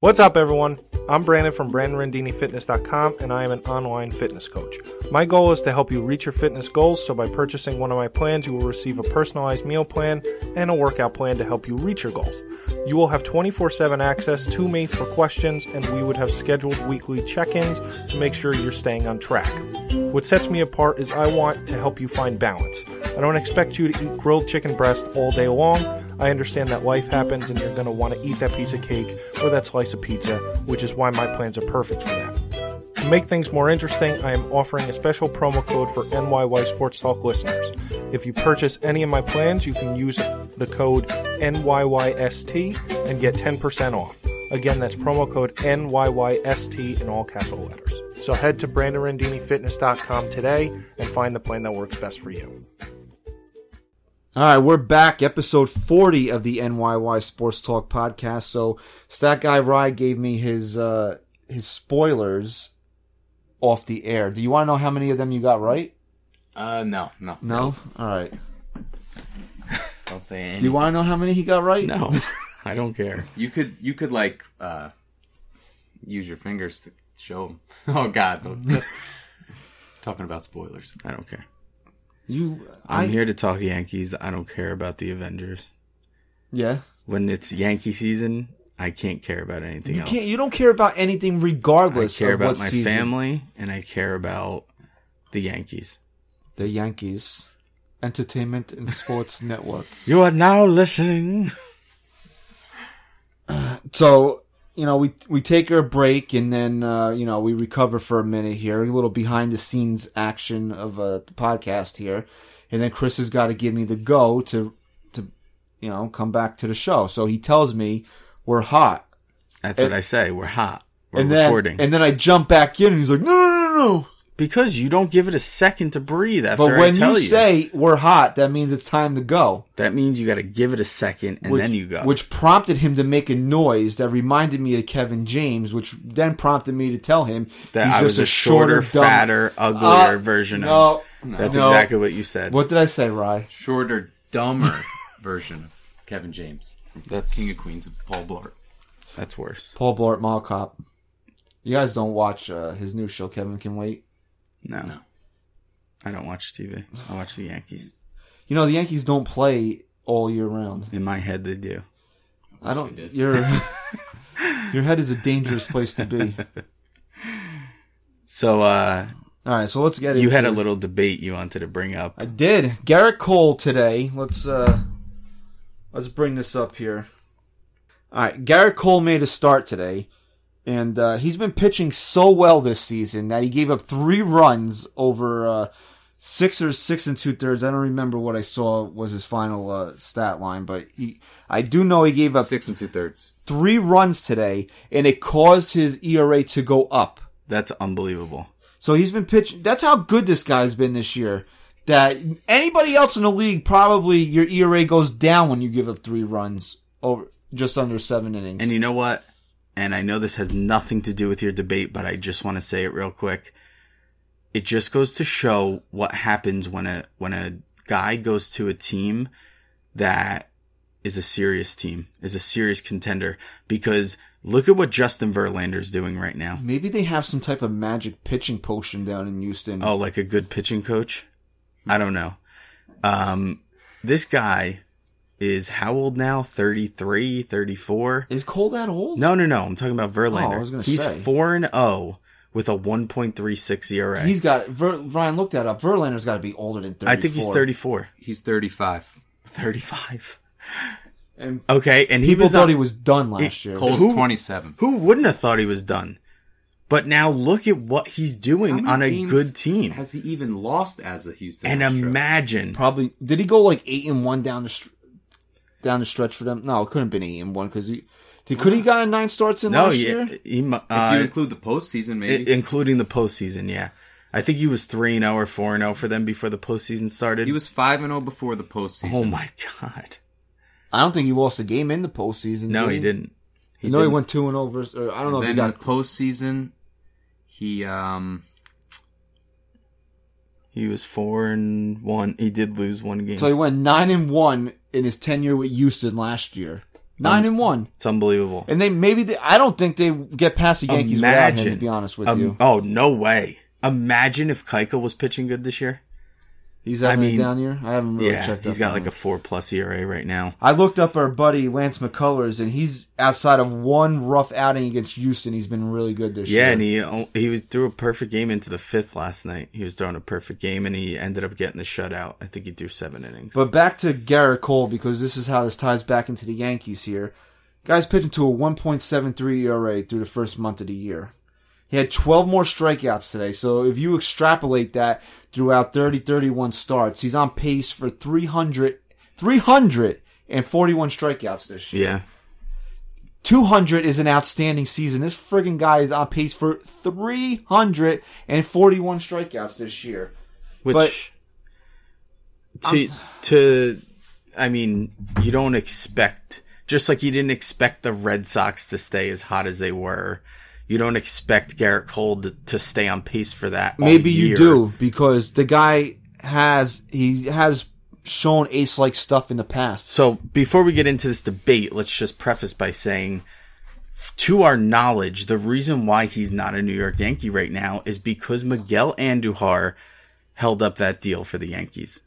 What's up, everyone? I'm Brandon from BrandonRandiniFitness.com, and I am an online fitness coach. My goal is to help you reach your fitness goals, so by purchasing one of my plans, you will receive a personalized meal plan and a workout plan to help you reach your goals. You will have 24 7 access to me for questions, and we would have scheduled weekly check ins to make sure you're staying on track. What sets me apart is I want to help you find balance. I don't expect you to eat grilled chicken breast all day long. I understand that life happens and you're going to want to eat that piece of cake or that slice of pizza, which is why my plans are perfect for that. To make things more interesting, I am offering a special promo code for NYY Sports Talk listeners. If you purchase any of my plans, you can use the code NYYST and get 10% off. Again, that's promo code NYYST in all capital letters. So head to BrandonRandiniFitness.com today and find the plan that works best for you. All right, we're back, episode 40 of the NYY Sports Talk podcast. So, Stat Guy Rye gave me his uh, his spoilers off the air. Do you want to know how many of them you got right? Uh, no, no, No? All right. Don't say anything. Do you want to know how many he got right? No, I don't care. You could you could like uh use your fingers to show them. Oh God, don't- talking about spoilers. I don't care. You, I'm here to talk Yankees. I don't care about the Avengers. yeah. When it's Yankee season, I can't care about anything You else. can't. You don't care about anything, regardless. I care of about my season. family and I care about the Yankees. The Yankees, Entertainment and Sports Network. You are now listening. Uh, so you know, we we take our break and then uh, you know we recover for a minute here, a little behind the scenes action of uh, the podcast here, and then Chris has got to give me the go to to you know come back to the show. So he tells me we're hot, That's what I say. We're hot. We're and then recording. and then I jump back in, and he's like, no, no, no, no. Because you don't give it a second to breathe after But I when tell you, you. say we're hot, that means it's time to go. that means you got to give it a second and which, then you go. Which prompted him to make a noise that reminded me of Kevin James, which then prompted me to tell him that he's I just was a shorter, dumb- fatter, uglier Uh, version no, of. No, That's no. exactly what you said. What did I say, Rye? Shorter, dumber version of Kevin James, That's- King of Queens of Paul Blart. That's worse. Paul Blart Mall Cop. You guys don't watch uh, his new show, Kevin Can Wait. No. No. I don't watch TV. I watch the Yankees. You know the Yankees don't play all year round. In my head, they do. I don't. did. Your your head is a dangerous place to be. So, uh, All right, so let's get it. you into had a little debate you wanted to bring up. I did. Gerrit Cole today. Let's uh let's bring this up here. All right, Gerrit Cole made a start today, and uh, he's been pitching so well this season that he gave up three runs over uh, six or six and two thirds. I don't remember what I saw was his final uh, stat line, but he I do know he gave up Six and two thirds. three runs today, and it caused his ERA to go up. That's unbelievable. So he's been pitching. That's how good this guy's been this year. That anybody else in the league probably your ERA goes down when you give up three runs over just under seven innings. And you know what? And I know this has nothing to do with your debate, but I just want to say it real quick. It just goes to show what happens when a when a guy goes to a team that is a serious team, is a serious contender. Because look at what Justin Verlander is doing right now. Maybe they have some type of magic pitching potion down in Houston. Oh, like a good pitching coach? I don't know. Um, this guy is how old now? 33, 34? is Cole that old? No, no, no. I'm talking about Verlander. Oh, I was gonna He's say. 4 and 0 with a 1.36 ERA. He's got Ver, Ryan. looked that up. Verlander's got to be older than thirty. I think he's 34. He's thirty-five. 35. And Okay, and he people was thought on- he was done last eh, year. Cole's Who- twenty-seven. Who wouldn't have thought he was done? But now look at what he's doing on a good team. Has he even lost as a Houston? And Astro? imagine Probably did he go like eight and one down the str- down the stretch for them? No, it couldn't have been eight and one because he did. Could he got nine starts in no, last yeah, year? he, mu- if uh, you include the postseason, maybe i- including the postseason. Yeah, I think he was three and zero or four and zero for them before the postseason started. he was five and zero before the postseason. oh my god! I don't think he lost a game in the postseason. No, did he didn't. He You know, he didn't. went two and over. Or I don't know if he Then in got. the postseason, he um He was four and one. He did lose one game. So he went nine and one in his tenure with Houston last year. Nine Um, and one, it's unbelievable. and they maybe they, I don't think they get past the Yankees without him. Imagine. To be honest with Um, you, Oh no way! Imagine if Keuchel was pitching good this year. He's having I mean, a down year. I haven't really yeah, checked. he's got like a four plus ERA right now. I looked up our buddy Lance McCullers, and he's outside of one rough outing against Houston. He's been really good this Yeah, year. Yeah, and he he threw a perfect game into the fifth last night. He was throwing a perfect game, and he ended up getting the shutout. I think he threw seven innings. But back to Gerrit Cole because this is how this ties back into the Yankees here. Guy's pitching to a 1.73 ERA through the first month of the year. He had 12 more strikeouts today, so if you extrapolate that throughout 30 31 starts, he's on pace for 300 341 strikeouts this year. yeah, 200 is an outstanding season. This friggin' guy is on pace for 341 strikeouts this year. which to to I mean, you don't expect just like you didn't expect the Red Sox to stay as hot as they were. You don't expect Gerrit Cole to, to stay on pace for that. Maybe you do because the guy has he has shown ace like stuff in the past. So before we get into this debate, let's just preface by saying, to our knowledge, the reason why he's not a New York Yankee right now is because Miguel Andujar held up that deal for the Yankees.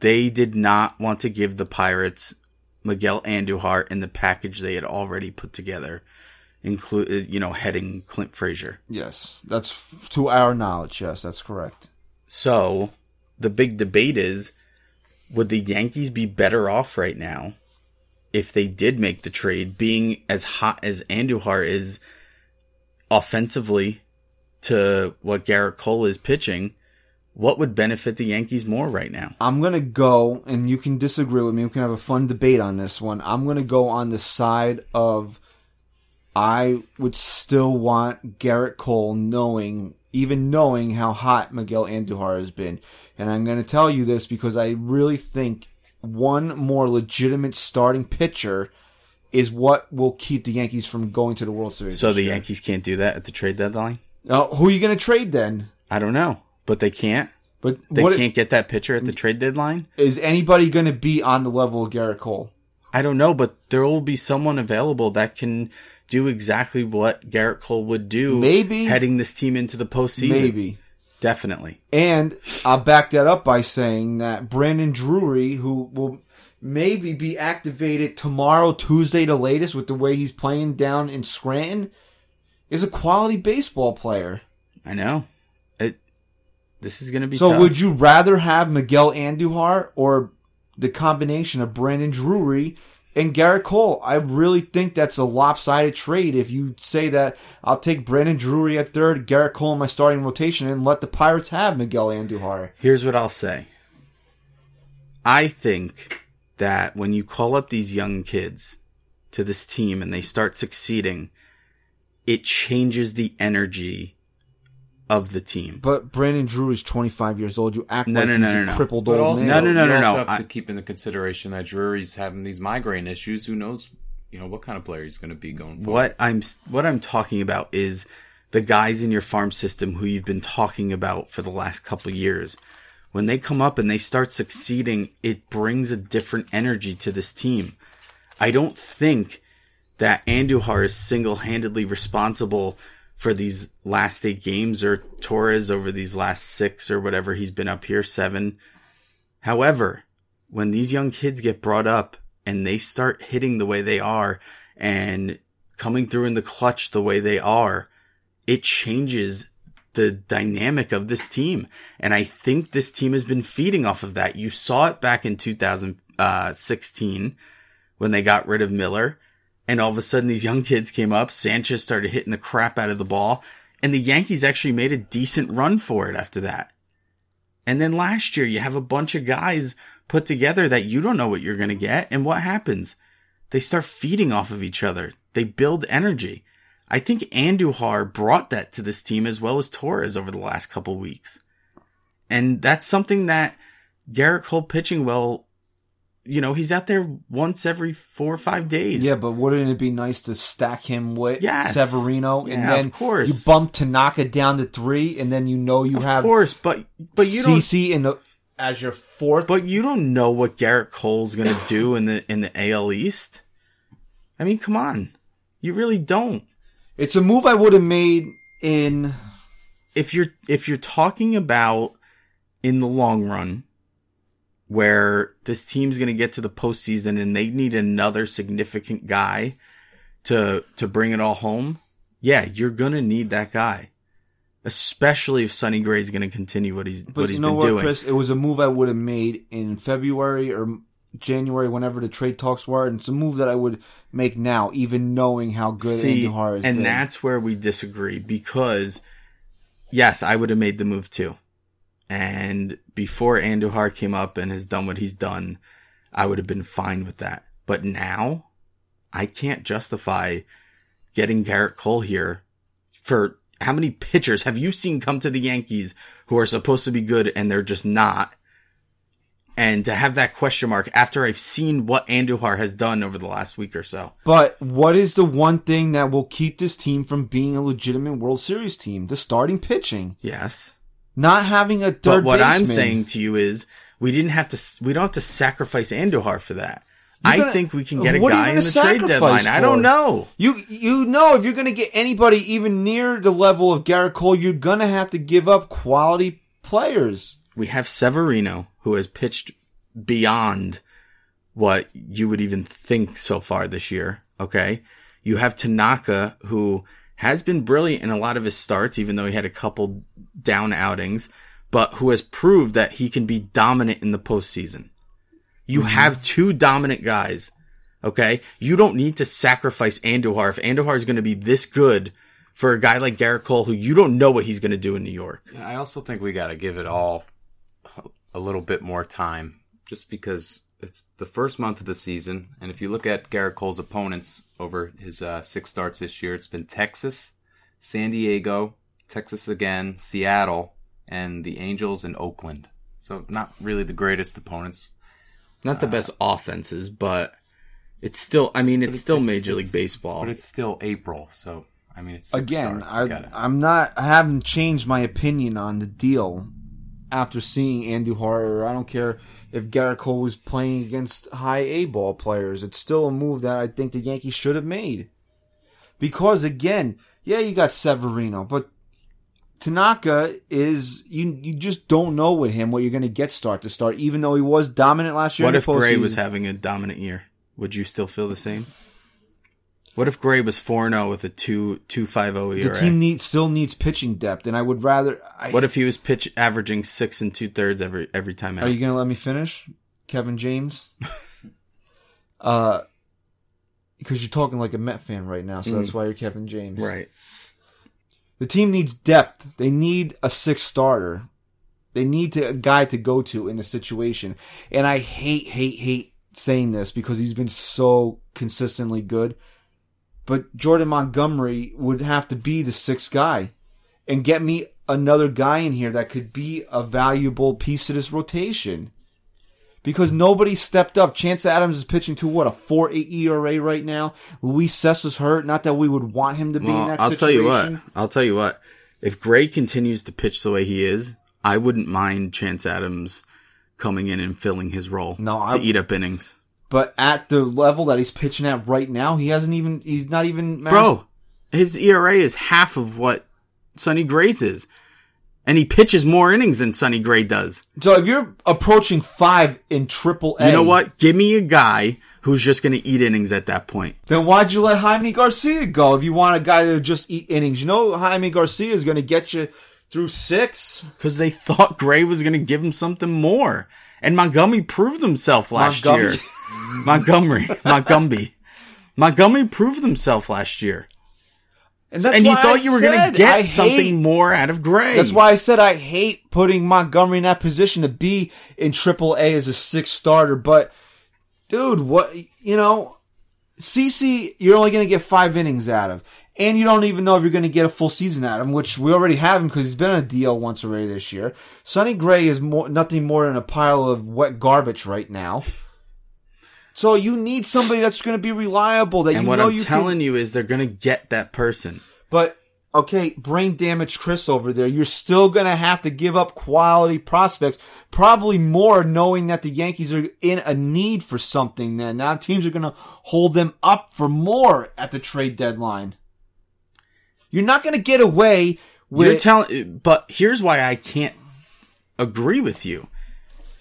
They did not want to give the Pirates Miguel Andujar in the package they had already put together, include uh, you know heading Clint Frazier. Yes, that's f- to our knowledge. Yes, that's correct. So the big debate is would the Yankees be better off right now if they did make the trade, being as hot as Andujar is offensively to what Gerrit Cole is pitching? What would benefit the Yankees more right now? I'm gonna go, and you can disagree with me. We can have a fun debate on this one. I'm gonna go on the side of I would still want Gerrit Cole knowing, even knowing how hot Miguel Andujar has been. And I'm gonna tell you this because I really think one more legitimate starting pitcher is what will keep the Yankees from going to the World Series. So the year. Yankees can't do that at the trade deadline? Now, who are you gonna trade then? I don't know, but they can't. But They can't get that pitcher at the trade deadline? is anybody gonna be on the level of Gerrit Cole? I don't know, but there will be someone available that can do exactly what Gerrit Cole would do. Maybe. heading this team into the postseason. Maybe. definitely. And I'll back that up by saying that Brandon Drury, who will maybe be activated tomorrow, Tuesday, the latest, with the way he's playing down in Scranton, is a quality baseball player. I know. It. This is going to be So tough. would you rather have Miguel Andujar or the combination of Brandon Drury and Gerrit Cole? I really think that's a lopsided trade if you say that I'll take Brandon Drury at third, Gerrit Cole in my starting rotation, and let the Pirates have Miguel Andujar. Here's what I'll say. I think that when you call up these young kids to this team and they start succeeding, it changes the energy of the team. But Brandon Drew is 25 years old. You act No, like no, he's no, a no, no. crippled But old also, man. No, no, no, you no, also no. have I- to keep into consideration that Drury's having these migraine issues. Who knows, you know, what kind of player he's going to be going forward. What I'm what I'm talking about is the guys in your farm system who you've been talking about for the last couple of years. When they come up and they start succeeding, it brings a different energy to this team. I don't think that Andujar is single-handedly responsible for these last eight games or Torres over these last six or whatever he's been up here seven. However, when these young kids get brought up and they start hitting the way they are and coming through in the clutch the way they are, it changes the dynamic of this team. And I think this team has been feeding off of that. You saw it back in 2016 uh, when they got rid of Miller and all of a sudden these young kids came up. Sanchez started hitting the crap out of the ball. And the Yankees actually made a decent run for it after that. And then last year, you have a bunch of guys put together that you don't know what you're going to get. And what happens? They start feeding off of each other. They build energy. I think Andujar brought that to this team as well as Torres over the last couple weeks. And that's something that Gerrit Cole pitching well, you know, he's out there once every four or five days. Yeah, but wouldn't it be nice to stack him with Yes. Severino and Yeah, then of course. you bump Tanaka down to three, and then you know you of have course, but but you don't CC in the as your fourth. But you don't know what Gerrit Cole's going to do in the in the AL East. I mean, come on, you really don't. it's a move I would have made in If you're if you're talking about in the long run, where this team's going to get to the postseason and they need another significant guy to to bring it all home, yeah, you're going to need that guy. Especially if Sonny Gray's going to continue what he's But what he's you know been what, doing. Chris? It was a move I would have made in February or January, whenever the trade talks were, and it's a move that I would make now, even knowing how good See, Andujar has and been. that's where we disagree because, yes, I would have made the move too. And before Andujar came up and has done what he's done, I would have been fine with that. But now, I can't justify getting Gerrit Cole here for how many pitchers have you seen come to the Yankees who are supposed to be good and they're just not? And to have that question mark after I've seen what Andujar has done over the last week or so. But what is the one thing that will keep this team from being a legitimate World Series team? The starting pitching, Yes. Not having a third. But what I'm saying to you is, we didn't have to. We don't have to sacrifice Andujar for that. I gonna- think we can get a what are you guy in the trade deadline. I don't know. You you know if you're going to get anybody even near the level of Gerrit Cole, you're going to have to give up quality players. We have Severino, who has pitched beyond what you would even think so far this year. Okay, you have Tanaka, who has been brilliant in a lot of his starts, even though he had a couple down outings, but who has proved that he can be dominant in the postseason. You have two dominant guys. Okay. You don't need to sacrifice Andujar if Andujar is going to be this good for a guy like Gerrit Cole, who you don't know what he's going to do in New York. I also think we got to give it all a little bit more time, just because it's the first month of the season, and if you look at Gerrit Cole's opponents over his uh, six starts this year, it's been Texas, San Diego, Texas again, Seattle, and the Angels in Oakland. So not really the greatest opponents. Not the uh, best offenses, but it's still, I mean, it's But still it's- Major League Baseball. but it's still April, so I mean it's Again, starts. I, gotta- I'm not. I haven't changed my opinion on the deal after seeing Andujar. Or I don't care if Gerrit Cole was playing against high A ball players. It's still a move that I think the Yankees should have made. Because again, yeah, you got Severino, but Tanaka is you. You just don't know with him what you're going to get start to start. Even though he was dominant last year. what if Gray was having a dominant year? Would you still feel the same? What if Gray was 4 0 with a 2 2.50 The team needs still needs pitching depth, and I would rather. I, what if he was pitch averaging six and two thirds every every time out? Are you gonna let me finish, Kevin James? uh, because you're talking like a Met fan right now, so that's why you're Kevin James. Mm. right. The team needs depth. They need a sixth starter. They need to, a guy to go to in a situation. And I hate, hate, hate saying this because he's been so consistently good. But Jordan Montgomery would have to be the sixth guy and get me another guy in here that could be a valuable piece of this rotation. Because nobody stepped up. Chance Adams is pitching to what a four eight ERA right now. Luis Cessa's hurt. Not that we would want him to be in Well, that I'll tell you what. I'll tell you what. If Gray continues to pitch the way he is, I wouldn't mind Chance Adams coming in and filling his role No, to I- eat up innings. But at the level that he's pitching at right now, he hasn't even. He's not even. mas- Bro, his ERA is half of what Sonny Gray's is. And he pitches more innings than Sonny Gray does. So if you're approaching five in Triple A, You know what? Give me a guy who's just going to eat innings at that point. Then why'd you let Jaime Garcia go? If you want a guy to just eat innings, you know Jaime Garcia is going to get you through six. Because they thought Gray was going to give him something more. And Montgomery proved himself last Montgomery. year. Montgomery. Montgomery. Montgomery proved himself last year. And, and you thought I you were going to get I something hate- more out of Gray. That's why I said I hate putting Montgomery in that position to be in Triple A as a sixth starter. But, dude, what you know, CC, you're only going to get five innings out of, and you don't even know if you're going to get a full season out of him, which we already have him because he's been on a DL once already this year. Sonny Gray is more nothing more than a pile of wet garbage right now. So you need somebody that's going to be reliable that and you what know I'm you can telling you is they're going to get that person. but okay, brain damaged Chris over there. You're still gonna have to give up quality prospects, probably more, knowing that the Yankees are in a need for something. Then now teams are gonna hold them up for more at the trade deadline. You're not gonna get away with. You're telling, but here's why I can't agree with you.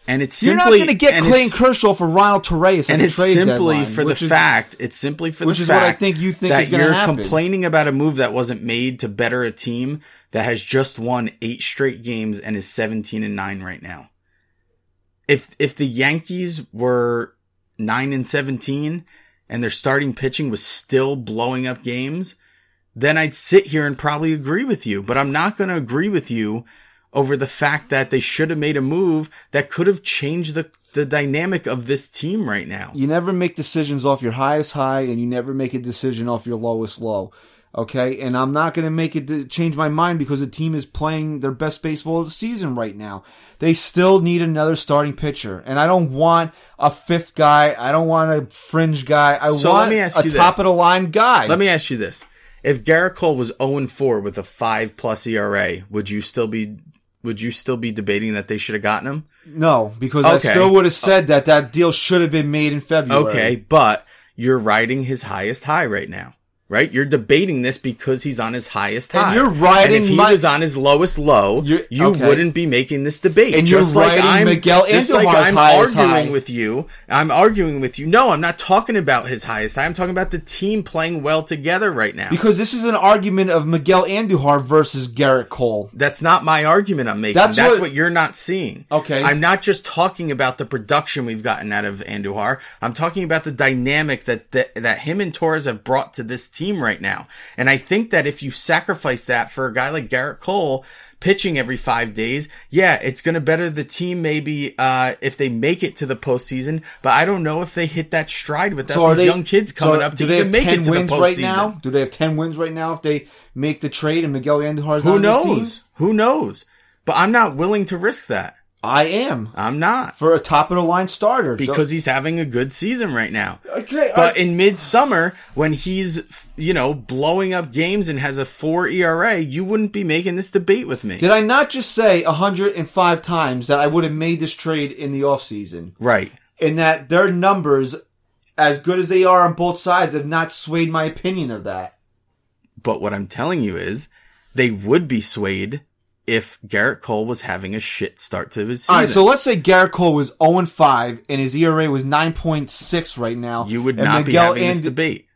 And it's you're not gonna get Clayton Kershaw for Ronald Torreyes and it's trade simply deadline, for the which is- fact. It's simply for which the is what I fact think you think that is you're happen. complaining about a move that wasn't made to better a team that has just won eight straight games and is 17 and nine right now. If if the Yankees were nine and 17 and their starting pitching was still blowing up games, then I'd sit here and probably agree with you. But I'm not going to agree with you over the fact that they should have made a move that could have changed the the dynamic of this team right now. You never make decisions off your highest high, and you never make a decision off your lowest low. Okay, and I'm not going to make it to change my mind because the team is playing their best baseball of the season right now. They still need another starting pitcher, and I don't want a fifth guy. I don't want a fringe guy. I So want a top this. of the line guy. Let me ask you this. If Gerrit Cole was 0 4 with a 5 plus ERA, would you still be would you still be debating that they should have gotten him? no, because Okay. I still would have said that that deal should have been made in February. Okay, but you're riding his highest high right now. Right? You're debating this because he's on his highest And high. you're riding And if he my- was on his lowest low, You're- okay. wouldn't be making this debate. And you're just like riding I'm, Miguel just like I'm arguing high. with you. I'm arguing with you. No, I'm not talking about his highest high. I'm talking about the team playing well together right now. Because this is an argument of Miguel Andujar versus Gerrit Cole. That's not my argument I'm making. That's That's, what- what, you're not seeing. Okay. I'm not just talking about the production we've gotten out of Andujar. I'm talking about the dynamic that, that that him and Torres have brought to this team right now. And I think that if you sacrifice that for a guy like Gerrit Cole pitching every five days, yeah, it's going to better the team maybe uh, if they make it to the postseason. But I don't know if they hit that stride with So these they young kids coming so up to even make it to the wins postseason. right now? Do they have ten wins right now if they make the trade and Miguel Andujar is Who team? knows? Who knows? But I'm not willing to risk that. I am I'm not. for a top of the line starter because he's having a good season right now. okay. But I- in midsummer, when he's you know blowing up games and has a four ERA, you wouldn't be making this debate with me, did I not just say 105 times that I would have made this trade in the offseason? right? And that their numbers, as good as they are on both sides, have not swayed my opinion of that. But what I'm telling you is, they would be swayed if Gerrit Cole was having a shit start to his season. All right, so let's say Gerrit Cole was 0 5 and his ERA was 9.6 right now. you would and not be Miguel having this debate.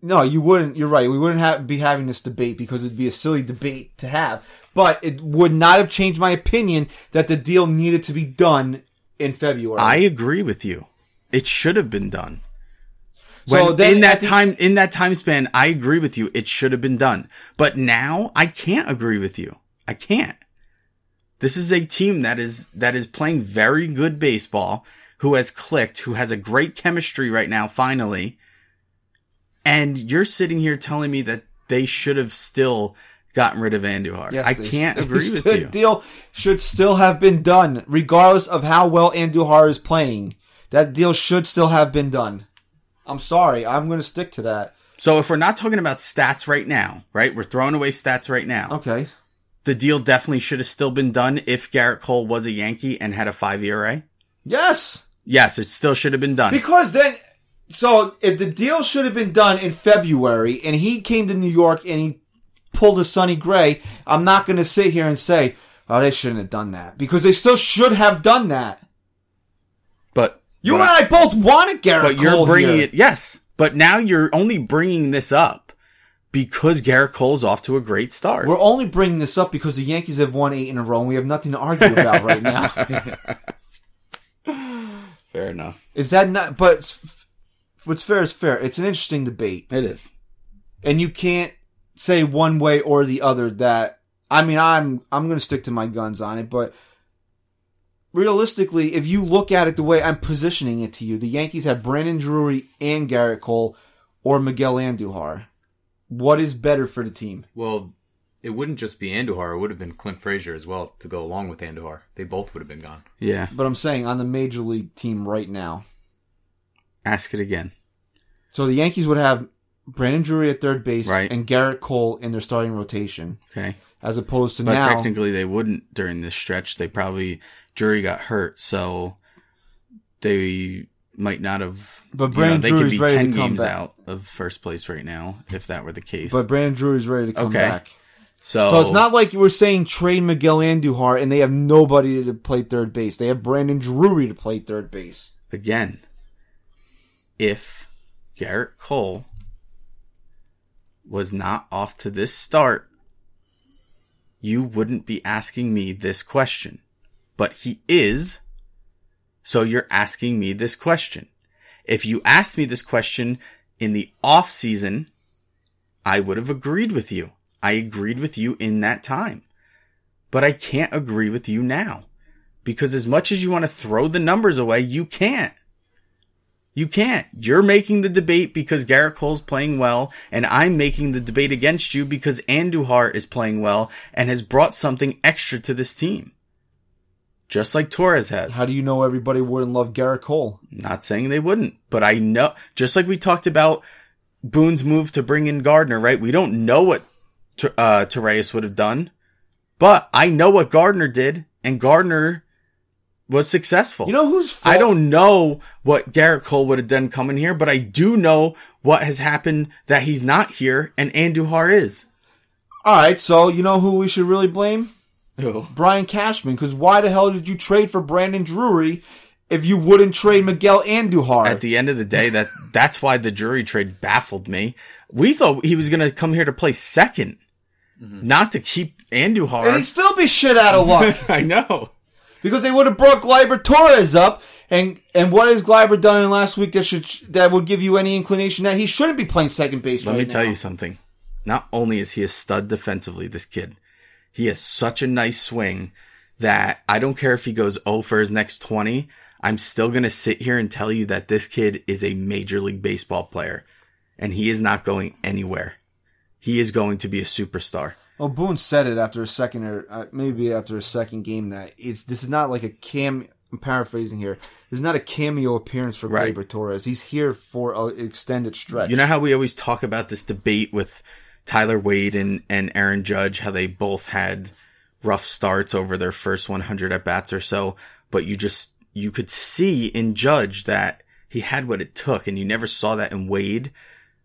No, you wouldn't. You're right. We wouldn't have, be having this debate because it'd be a silly debate to have. But it would not have changed my opinion that the deal needed to be done in February. I agree with you. It should have been done. So then in at that the- time, in that time span, I agree with you. It should have been done. But now I can't agree with you. I can't. This is a team that is, that is playing very good baseball, who has clicked, who has a great chemistry right now, finally. And you're sitting here telling me that they should have still gotten rid of Andujar. Yes, I can't agree with you. deal should still have been done, regardless of how well Andujar is playing. That deal should still have been done. I'm sorry. I'm going to stick to that. So if we're not talking about stats right now, right? We're throwing away stats right now. Okay. The deal definitely should have still been done if Gerrit Cole was a Yankee and had a five ERA. Yes. Yes, it still should have been done. Because then, so if the deal should have been done in February and he came to New York and he pulled a Sonny Gray, I'm not going to sit here and say, oh, they shouldn't have done that. Because they still should have done that. but You and I both wanted Gerrit but you're bringing here. it. Yes, but now you're only bringing this up because Gerrit Cole's off to a great start. We're only bringing this up because the Yankees have won eight in a row and we have nothing to argue about right now. Fair enough. Is that not, but what's fair is fair. It's an interesting debate. It is. And you can't say one way or the other that I mean I'm I'm going to stick to my guns on it, but realistically, if you look at it the way I'm positioning it to you, the Yankees have Brandon Drury and Gerrit Cole or Miguel Andujar. What is better for the team? Well, it wouldn't just be Andujar; it would have been Clint Frazier as well to go along with Andujar. They both would have been gone. Yeah. But I'm saying on the major league team right now. Ask it again. So the Yankees would have Brandon Drury at third base Right. and Gerrit Cole in their starting rotation, Okay. as opposed to But now. technically, they wouldn't during this stretch. They probably Drury got hurt, so they might not have. But you know, Brandon they could Drury's be ready to come games back. out of first place right now if that were the case. but Brandon Drury's ready to come Okay. back. so, So it's not like you were saying trade Miguel Andujar and they have nobody to play third base. They have Brandon Drury to play third base. again. If Gerrit Cole was not off to this start, you wouldn't be asking me this question. But he is, so you're asking me this question. If you asked me this question in the off season, I would have agreed with you. I agreed with you in that time. But I can't agree with you now. Because as much as you want to throw the numbers away, you can't. You can't. You're making the debate because Gerrit Cole's playing well, and I'm making the debate against you because Andujar is playing well and has brought something extra to this team. Just like Torres has. How do you know everybody wouldn't love Gerrit Cole? Not saying they wouldn't, but I know, just like we talked about Boone's move to bring in Gardner, right? We don't know what uh, Torres would have done, but I know what Gardner did, and Gardner was successful. You know who's fault? I don't know what Gerrit Cole would have done coming here, but I do know what has happened that he's not here, and Andujar is. All right, so you know who we should really blame? Who? Brian Cashman. Because why the hell did you trade for Brandon Drury if you wouldn't trade Miguel Andujar? At the end of the day, that that's why the Drury trade baffled me. We thought he was going to come here to play 2nd mm-hmm. not to keep Andujar. and he'd still be shit out of luck I know. because they would have brought Gleyber Torres up. And and what has Gleyber done in last week that should that would give you any inclination that he shouldn't be playing second base? Let right me tell you something. Not only is he a stud defensively, this kid, he has such a nice swing that I don't care if he goes 0 for his next 20. I'm still going to sit here and tell you that this kid is a major league baseball player and he is not going anywhere. He is going to be a superstar. Well, Boone said it after a second or uh, maybe after a second game that it's this is not like a cam. I'm paraphrasing here. This is not a cameo appearance for Right. Gleyber Torres. He's here for an extended stretch. You know how we always talk about this debate with Tyler Wade and, and Aaron Judge, how they both had rough starts over their first 100 at bats or so, but you just, you could see in Judge that he had what it took and you never saw that in Wade.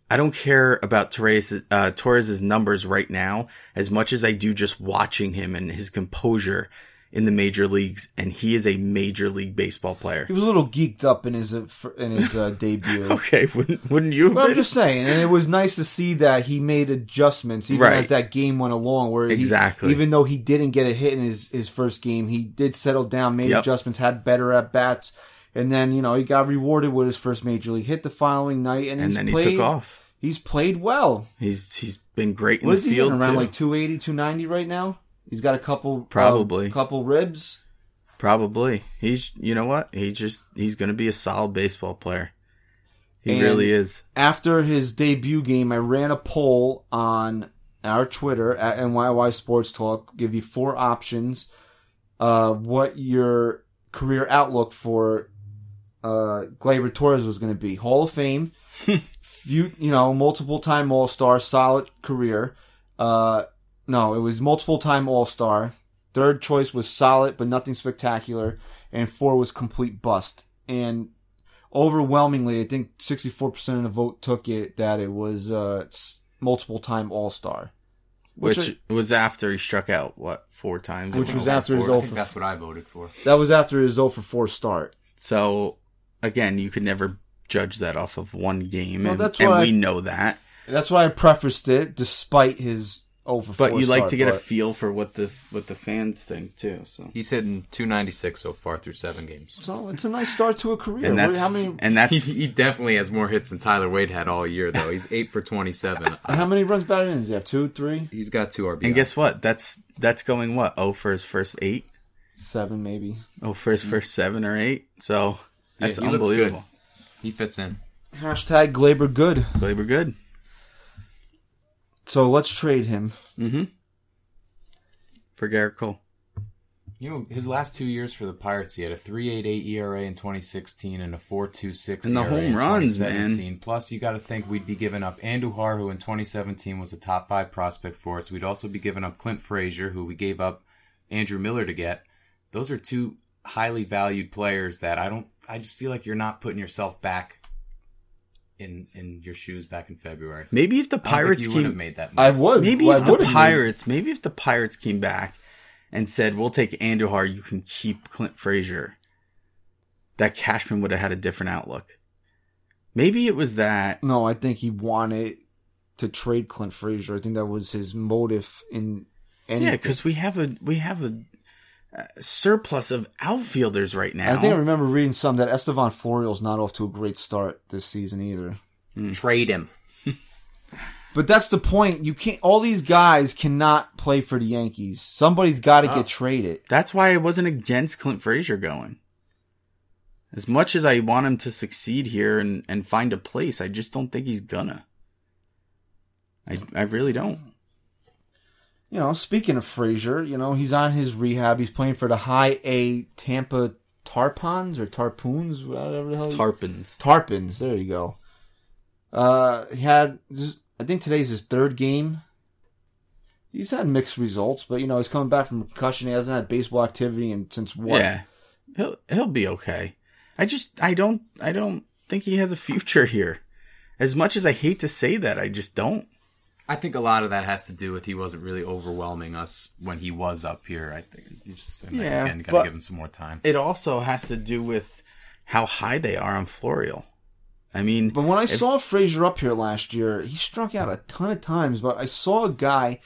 I don't care about Torres, uh, Torres's numbers right now as much as I do just watching him and his composure in the major leagues. And he is a major league baseball player. he was a little geeked up in his uh, in his uh, debut. Okay. Wouldn't, wouldn't you have But I'm just saying, and it was nice to see that he made adjustments even Right. as that game went along. Where he- Exactly. even though he didn't get a hit in his his first game, he did settle down, made Yep. adjustments, had better at bats, and then you know he got rewarded with his first major league hit the following night, and, and he's then he played, took off. He's played well. He's he's been great in What the is he field around too. like 280, 290 right now? He's got a couple, Probably. uh, couple ribs. Probably. He's you know what? He just he's going to be a solid baseball player. He And- really is. After his debut game, I ran a poll on our Twitter at NYY Sports Talk. Give you four options. Uh, what your career outlook for uh, Gleyber Torres was going to be? Hall of Fame, few, you know, multiple time All Star, solid career. Uh, no, it was multiple time All Star. Third choice was solid, but nothing spectacular, and four was complete bust. And overwhelmingly, I think 64% of the vote took it that it was uh, multiple time All Star. Which, Which was after he struck out what four times. Which was after his I oh think for- that's what I voted for. That was after his 0 for 4 start. So again, you could never judge that off of one game, Well, and, that's and why we know that. That's why I prefaced it, despite his for But four you like to get a feel for what the what the fans think too. So He's hitting 296 so far through seven games. So it's a nice start to a career. and that's how many and He, that's he definitely has more hits than Tyler Wade had all year, though. He's eight for 27. and how many runs batted in? Does he have two, three, He's got two RBI. and guess what? That's that's going what? Oh for his first eight. seven, maybe? Oh for his first seven or eight. So Yeah, that's he looks good. unbelievable. he fits in. Hashtag Glaber good. Glaber good. So let's trade him. Mm-hmm. for Gerrit Cole. You know, his last two years for the Pirates, he had a 3.88 ERA in 2016 and a 4.26 And the ERA home in runs, 2017. Plus, you got to think we'd be giving up Andujar, who in 2017 was a top five prospect for us. We'd also be giving up Clint Frazier, who we gave up Andrew Miller to get. Those are two highly valued players that I don't. I just feel like you're not putting yourself back in in your shoes back in February. Maybe if the I don't think Pirates you would have came, made that. Move. I would. maybe I if the would've made- Pirates, maybe if the Pirates came back and said, "We'll take Andujar, you can keep Clint Frazier," that Cashman would have had a different outlook. Maybe it was that. No, I think he wanted to trade Clint Frazier. I think that was his motive in. Any, Yeah, because we have a we have a, surplus of outfielders right now. I think I remember reading some that Estevan Florial's not off to a great start this season either. Hmm. Trade him. But that's the point. You can't. All these guys cannot play for the Yankees. Somebody's got to get traded. That's why I wasn't against Clint Frazier going. As much as I want him to succeed here and, and find a place, I just don't think he's gonna. I I really don't. You know, speaking of Frazier, you know he's on his rehab. He's playing for the High A Tampa Tarpons or Tarpoons, whatever the hell. you- Tarpons. Tarpons. There you go. Uh, he had. I think today's his third game. He's had mixed results, but you know he's coming back from concussion. He hasn't had baseball activity and since what? Yeah, he'll he'll be okay. I just I don't I don't think he has a future here. As much as I hate to say that, I just don't. I think a lot of that has to do with he wasn't really overwhelming us when he was up here. I think just and Yeah, again, gotta give him some more time. It also has to do with how high they are on Florial. I mean, But when I if- saw Frazier up here last year, he struck out a ton of times. But I saw a guy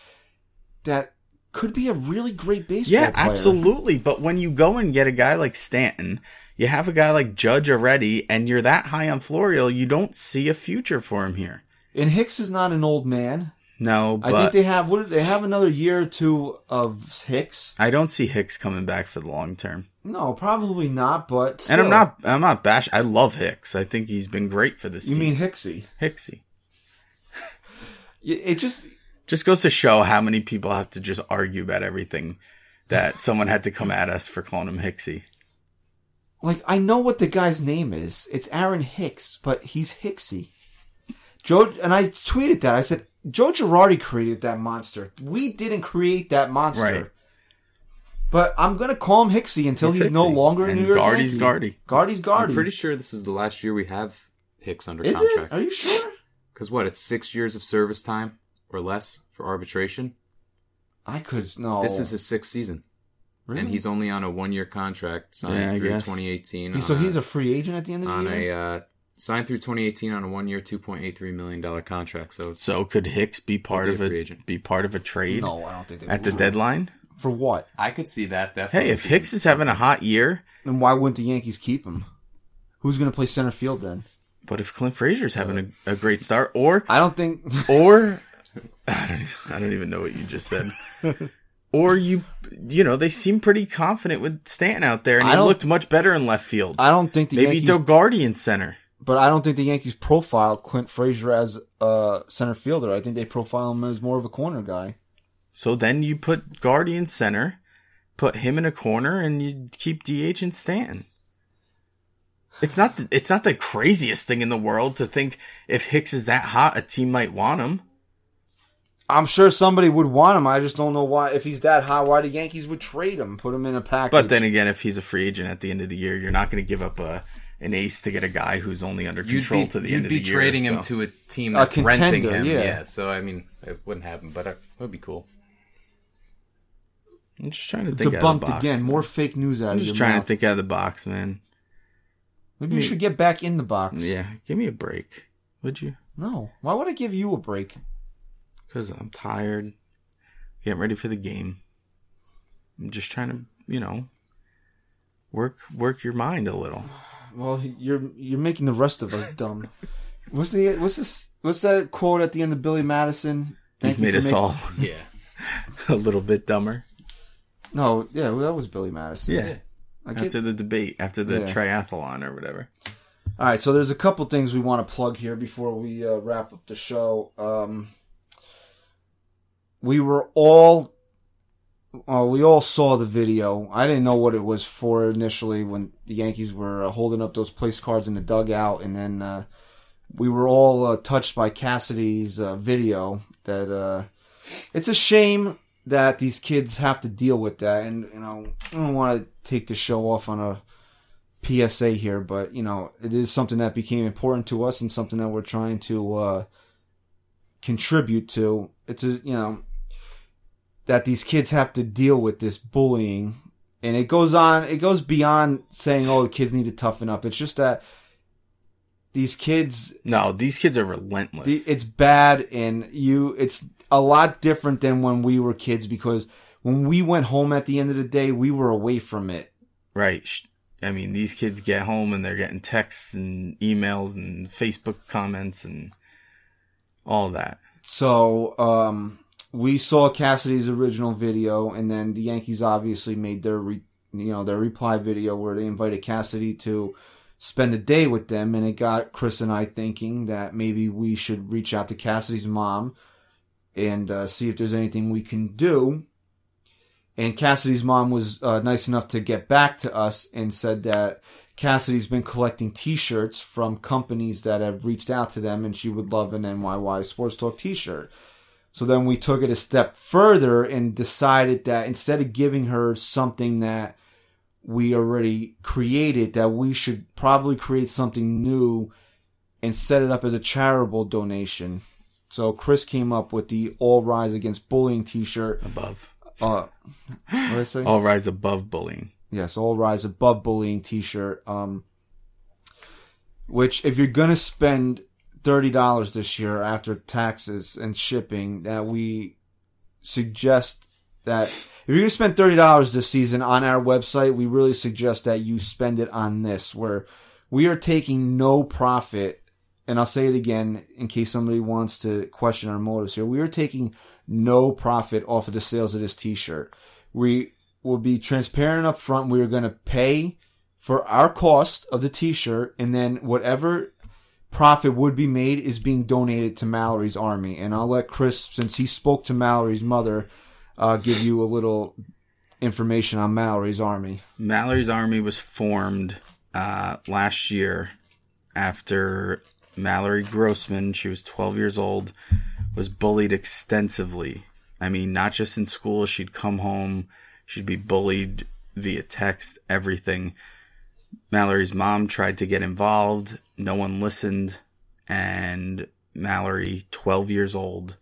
that could be a really great baseball Yeah, player. absolutely. But when you go and get a guy like Stanton, you have a guy like Judge already, and you're that high on Florial, you don't see a future for him here. And Hicks is not an old man. No, I think they have. What they have another year or two of Hicks. I don't see Hicks coming back for the long term. No, probably not. But And I'm not I'm not bash. I love Hicks. I think he's been great for this You team. mean Hicksy? Hicksy? It it just Just goes to show how many people have to just argue about everything that someone had to come at us for calling him Hicksy. like I know what the guy's name is. It's Aaron Hicks, but he's Hicksy. Joe and I tweeted that. I said Joe Girardi created that monster. We didn't create that monster. Right. But I'm gonna call him Hicksy until he's, He's no longer a And New York Guardy's Guardy. Guardy's Guardy. I'm pretty sure this is the last year we have Hicks under Is contract. it? Are you sure? Because what? It's six years of service time or less for arbitration. I could no. This is his sixth season, really? and he's only on a one-year contract signed Yeah, through guess. 2018. He- on so he's a, a free agent at the end of the on year. a uh, signed through 2018 on a one-year, 2.83 million dollar contract. So So could Hicks be part be of a a, free agent. be part of a trade no, I don't think they at the would. deadline? For what? I could see that definitely. Hey, if Hicks is having a hot year, then why wouldn't the Yankees keep him? Who's going to play center field then? but if Clint Frazier's having a, a great start, or I don't think. or I don't, I don't even know what you just said. or you, you know, they seem pretty confident with Stanton out there, and I he looked much better in left field. I don't think the Maybe Yankees. Dogarty in center. But I don't think the Yankees profile Clint Frazier as a center fielder. I think they profile him as more of a corner guy. So then you put Guardian center, put him in a corner, and you keep DH and Stanton. It's not the, it's not the craziest thing in the world to think if Hicks is that hot, a team might want him. I'm sure somebody would want him. I just don't know why. If he's that hot, why the Yankees would trade him, put him in a package. But then again, if he's a free agent at the end of the year, you're not going to give up a an ace to get a guy who's only under control be, to the end of the year. You'd be trading him so- to a team A that's renting him. yeah. So I mean, it wouldn't happen, but uh, it would be cool. I'm just trying to think out of the debunked box. again. More fake news out I'm of just your trying mouth. to think out of the box, man. Maybe you should get back in the box. Yeah, give me a break, would you? No. Why would I give you a break? Because I'm tired getting ready for the game. I'm just trying to, you know, work work your mind a little. Well, you're you're making the rest of us dumb. What's the what's this? What's that quote at the end of Billy Madison? Thank You've made us making- all Yeah. a little bit dumber. No, yeah, well, that was Billy Madison. Yeah. I get, After the debate, after the Yeah. triathlon or whatever. All right, so there's a couple things we want to plug here before we uh, wrap up the show. Um, we were all, uh, we all saw the video. I didn't know what it was for initially when the Yankees were uh, holding up those place cards in the dugout, and then uh, we were all uh, touched by Cassidy's uh, video. That uh, it's a shame that these kids have to deal with that, and you know, I don't want to take the show off on a PSA here, but you know, it is something that became important to us and something that we're trying to contribute to. It's a you know that these kids have to deal with this bullying, and it goes on. It goes beyond saying, "Oh, the kids need to toughen up." It's just that these kids No, these kids are relentless. the, it's bad and you it's a lot different than when we were kids because when we went home at the end of the day we were away from it right. I mean, these kids get home and they're getting texts and emails and Facebook comments and all that. so um we saw Cassidy's original video and then the Yankees obviously made their re, you know their reply video where they invited Cassidy to spend a day with them and it got Chris and I thinking that maybe we should reach out to Cassidy's mom and uh, see if there's anything we can do And Cassidy's mom was uh, nice enough to get back to us and said that Cassidy's been collecting T-shirts from companies that have reached out to them, and she would love an NYY Sports Talk T-shirt. So then we took it a step further and decided that instead of giving her something that we already created, that we should probably create something new and set it up as a charitable donation. So Chris came up with the All Rise Against Bullying T-shirt. Above. Uh, what did I say? All rise above bullying. Yes, All Rise Above Bullying T-shirt. Um, which if you're gonna spend thirty dollars this year after taxes and shipping, that we suggest that if you're gonna spend thirty dollars this season on our website, we really suggest that you spend it on this, where we are taking no profit. And I'll say it again in case somebody wants to question our motives here. We are taking no profit off of the sales of this T-shirt. We will be transparent up front. We are going to pay for our cost of the T-shirt, and then whatever profit would be made is being donated to Mallory's Army. And I'll let Chris, since he spoke to Mallory's mother, uh, give you a little information on Mallory's Army. Mallory's Army was formed uh, last year after Mallory Grossman, she was 12 years old, was bullied extensively. I mean, not just in school, she'd come home, she'd be bullied via text, everything. Mallory's mom tried to get involved, no one listened, and Mallory, 12 years old,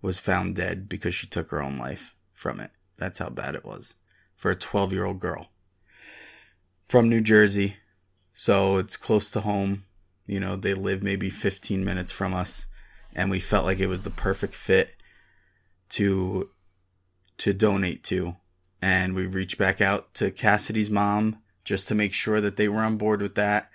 was found dead because she took her own life from it. That's how bad it was for a 12 year old girl from New Jersey. So it's close to home. You know, they live maybe 15 minutes from us and we felt like it was the perfect fit to to donate to. And we reached back out to Cassidy's mom just to make sure that they were on board with that.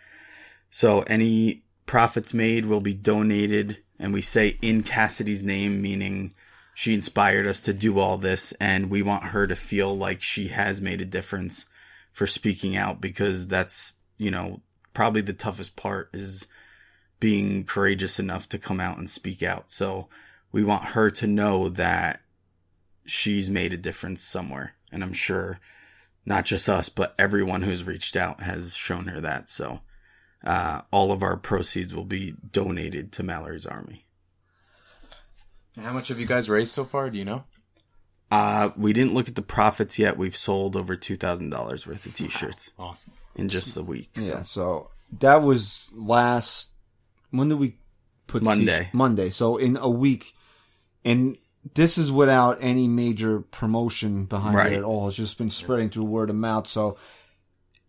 So any profits made will be donated and we say in Cassidy's name meaning she inspired us to do all this and we want her to feel like she has made a difference for speaking out because that's, you know, probably the toughest part is being courageous enough to come out and speak out. So we want her to know that she's made a difference somewhere. And I'm sure not just us, but everyone who's reached out has shown her that. So uh, all of our proceeds will be donated to Mallory's Army. How much have you guys raised so far? Do you know? Uh, we didn't look at the profits yet. We've sold over two thousand dollars worth of t-shirts Awesome. in just a week. So. Yeah, so that was last. When did we put the Monday. T- Monday. So in a week, and this is without any major promotion behind Right. it at all. It's just been spreading through word of mouth. So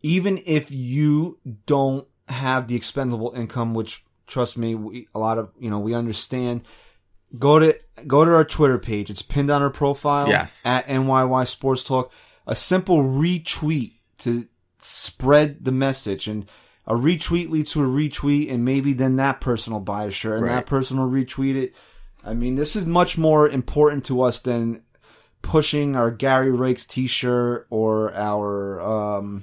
even if you don't have the expendable income, which trust me, we, a lot of you know we understand. Go to go to our Twitter page. It's pinned on our profile. Yes. At NYY Sports Talk. A simple retweet to spread the message and a retweet leads to a retweet and maybe then that person will buy a shirt and Right. that person will retweet it. I mean, this is much more important to us than pushing our Gary Rakes t-shirt or our, um,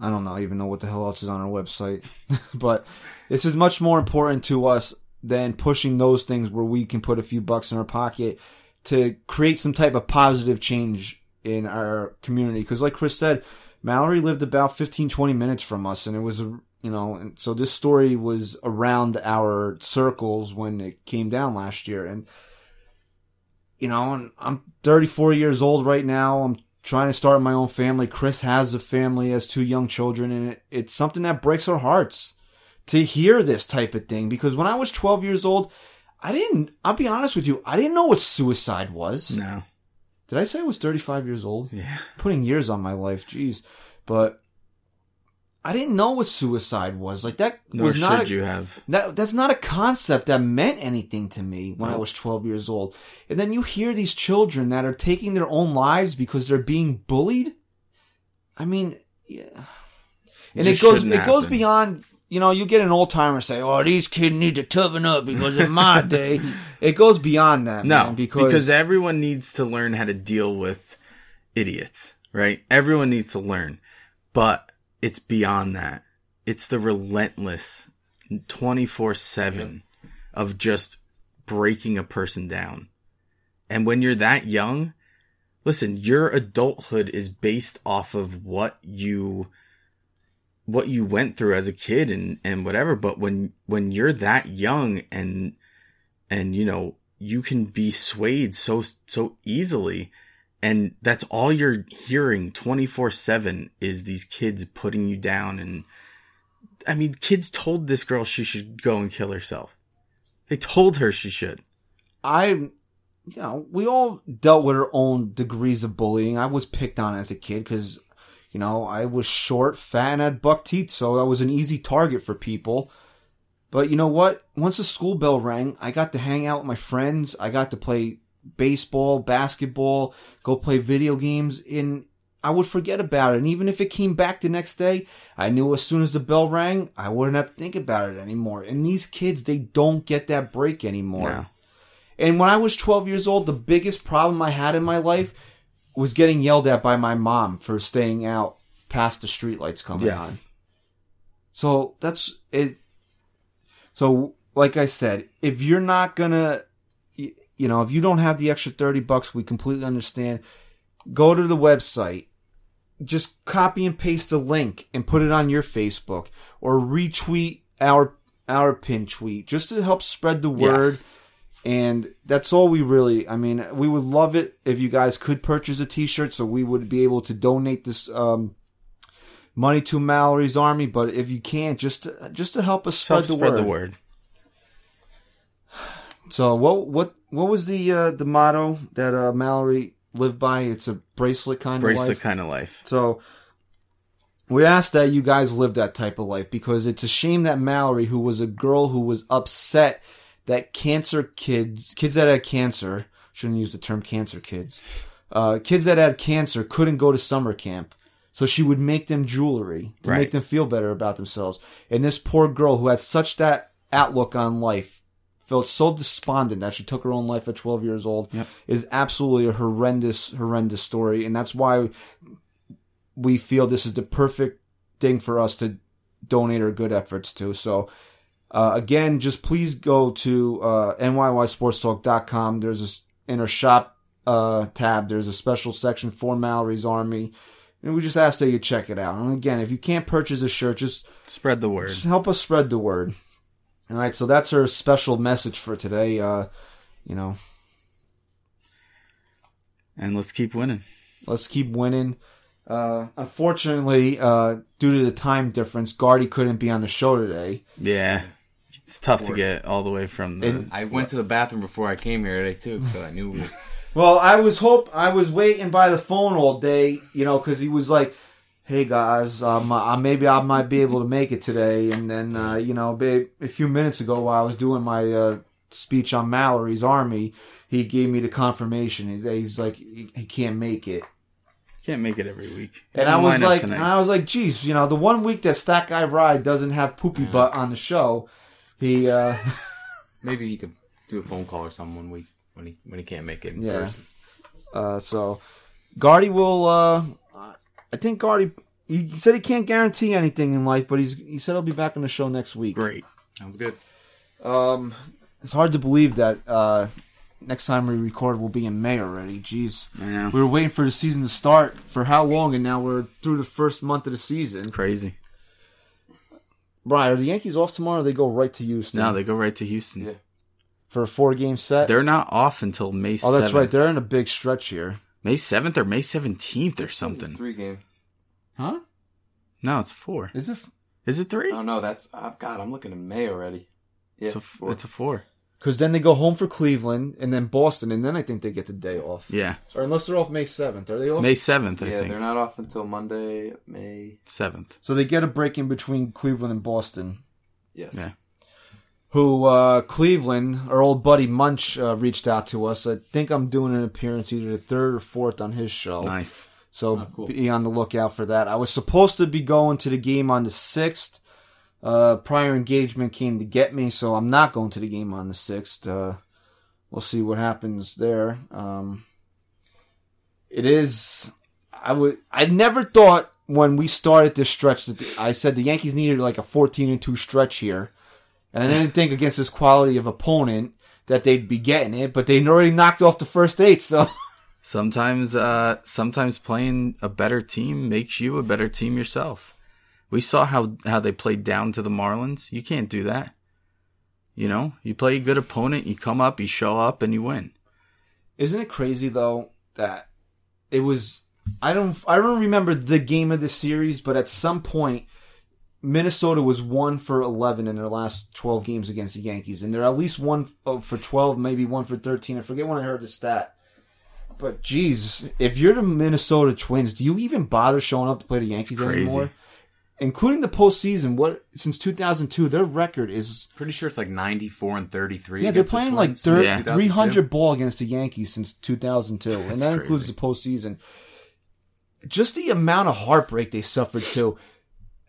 I don't know, even know what the hell else is on our website, but this is much more important to us than pushing those things where we can put a few bucks in our pocket to create some type of positive change in our community. Because, like Chris said, Mallory lived about 15, 20 minutes from us, and it was, a you know, and so this story was around our circles when it came down last year. And, you know, and I'm 34 years old right now. I'm trying to start my own family. Chris has a family, has two young children, and it, it's something that breaks our hearts to hear this type of thing. Because when I was 12 years old, I didn't, I'll be honest with you, I didn't know what suicide was. No. Did I say I was 35 years old? Yeah. Putting years on my life, jeez. But I didn't know what suicide was. Like that Nor was not should a, you have. that, that's not a concept that meant anything to me when I was 12 years old. And then you hear these children that are taking their own lives because they're being bullied. I mean, yeah. And Just it goes, it shouldn't goes beyond, you know, you get an old timer say, oh, these kids need to toughen up because in my day, it goes beyond that, No, man, because, because, everyone needs to learn how to deal with idiots, right? Everyone needs to learn, but it's beyond that. It's the relentless 24 seven of just breaking a person down. And when you're that young, listen, your adulthood is based off of what you what you went through as a kid and and whatever but when when you're that young and and you know you can be swayed so so easily and that's all you're hearing 24/7 is these kids putting you down and I mean kids told this girl she should go and kill herself. They told her she should. I, you know, we all dealt with our own degrees of bullying. I was picked on as a kid because, you know, I was short, fat, and had buck teeth, so I was an easy target for people. But you know what? Once the school bell rang, I got to hang out with my friends. I got to play baseball, basketball, go play video games, and I would forget about it. And even if it came back the next day, I knew as soon as the bell rang, I wouldn't have to think about it anymore. And these kids, they don't get that break anymore. No. And when I was 12 years old, the biggest problem I had in my life was getting yelled at by my mom for staying out past the streetlights coming Yes. on. So that's it. So, like I said, if you're not gonna, you know, if you don't have the extra 30 bucks, we completely understand. Go to the website. Just copy and paste the link and put it on your Facebook or retweet our our pin tweet just to help spread the word. Yes. And that's all we really, I mean, we would love it if you guys could purchase a t-shirt so we would be able to donate this, um, money to Mallory's army. But if you can't, just, to, just to help us spread, Help the, spread word. the word. So what, what, what was the, uh, the motto that, uh, Mallory lived by? It's a bracelet kind of Bracelet kind of life. So we ask that you guys live that type of life because it's a shame that Mallory, who was a girl who was upset that cancer kids, kids that had cancer, shouldn't use the term cancer kids, uh, kids that had cancer couldn't go to summer camp. So she would make them jewelry to Right. make them feel better about themselves. And this poor girl who had such that outlook on life felt so despondent that she took her own life at 12 years old Yep. is absolutely a horrendous, horrendous story. And that's why we feel this is the perfect thing for us to donate our good efforts to. So, uh, again, just please go to uh, NYYSportsTalk.com. There's a, in our shop uh, tab, there's a special section for Mallory's Army. And we just ask that you check it out. And again, if you can't purchase a shirt, just Spread the word. just help us spread the word. All right, so that's our special message for today. Uh, you know, And let's keep winning. let's keep winning. Uh, unfortunately, uh, due to the time difference, Guardy couldn't be on the show today. Yeah. It's tough to get all the way from the. And- I went to the bathroom before I came here today too, so I knew. Well, I was hope I was waiting by the phone all day, you know, because he was like, "Hey guys, um, uh, maybe I might be able to make it today." And then, uh, you know, babe, a few minutes ago while I was doing my uh, speech on Mallory's Army, he gave me the confirmation. He's like, he, he can't make it. Can't make it every week. And I was like, and I was like, geez, you know, the one week that Stack Guy Ride doesn't have poopy butt on the show, he, uh, Maybe he could do a phone call or something one week when he when he can't make it in Yeah. person. uh, so Guardy will, uh, I think Guardy, he said he can't guarantee anything in life, but he's, he said he'll be back on the show next week. great. Sounds good. Um, it's hard to believe that, uh, next time we record will be in May already. Jeez. We were waiting for the season to start for how long, and now we're through the first month of the season. Crazy. Brian, are the Yankees off tomorrow? or They go right to Houston No, they go right to Houston. Yeah. for a four-game set. They're not off until May. oh, that's 7th. right. They're in a big stretch here. May seventh or May seventeenth or something. Three game. Huh? No, it's four. Is it? f- Is it three? Oh no, that's oh, God. I'm looking at May already. Yeah, It's a, four. it's a four. Because then they go home for Cleveland and then Boston, and then I think they get the day off. Yeah, Or unless they're off May seventh, are they off? May seventh. I yeah, think they're not off until Monday, May. seventh. So they get a break in between Cleveland and Boston. Yes. Yeah. Who uh, Cleveland, our old buddy Munch, uh, reached out to us. I think I'm doing an appearance either the third or fourth on his show. Nice. So Oh, cool. be on the lookout for that. I was supposed to be going to the game on the sixth. Uh, prior engagement came to get me, so I'm not going to the game on the sixth. Uh, we'll see what happens there. Um, it is. I would. I never thought when we started this stretch that the, I said the Yankees needed like a 14 and two stretch here, and I didn't think against this quality of opponent that they'd be getting it, but they'd already knocked off the first eight. So. Sometimes, uh, sometimes playing a better team makes you a better team yourself. We saw how how they played down to the Marlins. You can't do that. You know, you play a good opponent, you come up, you show up, and you win. Isn't it crazy though that it was I don't I don't remember the game of the series, but at some point Minnesota was one for eleven in their last twelve games against the Yankees, and they're at least one uh, for twelve, maybe one for thirteen. I forget when I heard the stat. But geez, if you're the Minnesota Twins, do you even bother showing up to play the Yankees anymore? Including the postseason, what since 2002, their record is Pretty sure it's like 94 and 33. yeah, they're against the playing like Twins thir- since 2002. 300 ball against the Yankees since 2002, and that includes the postseason. Just the amount of heartbreak they suffered too.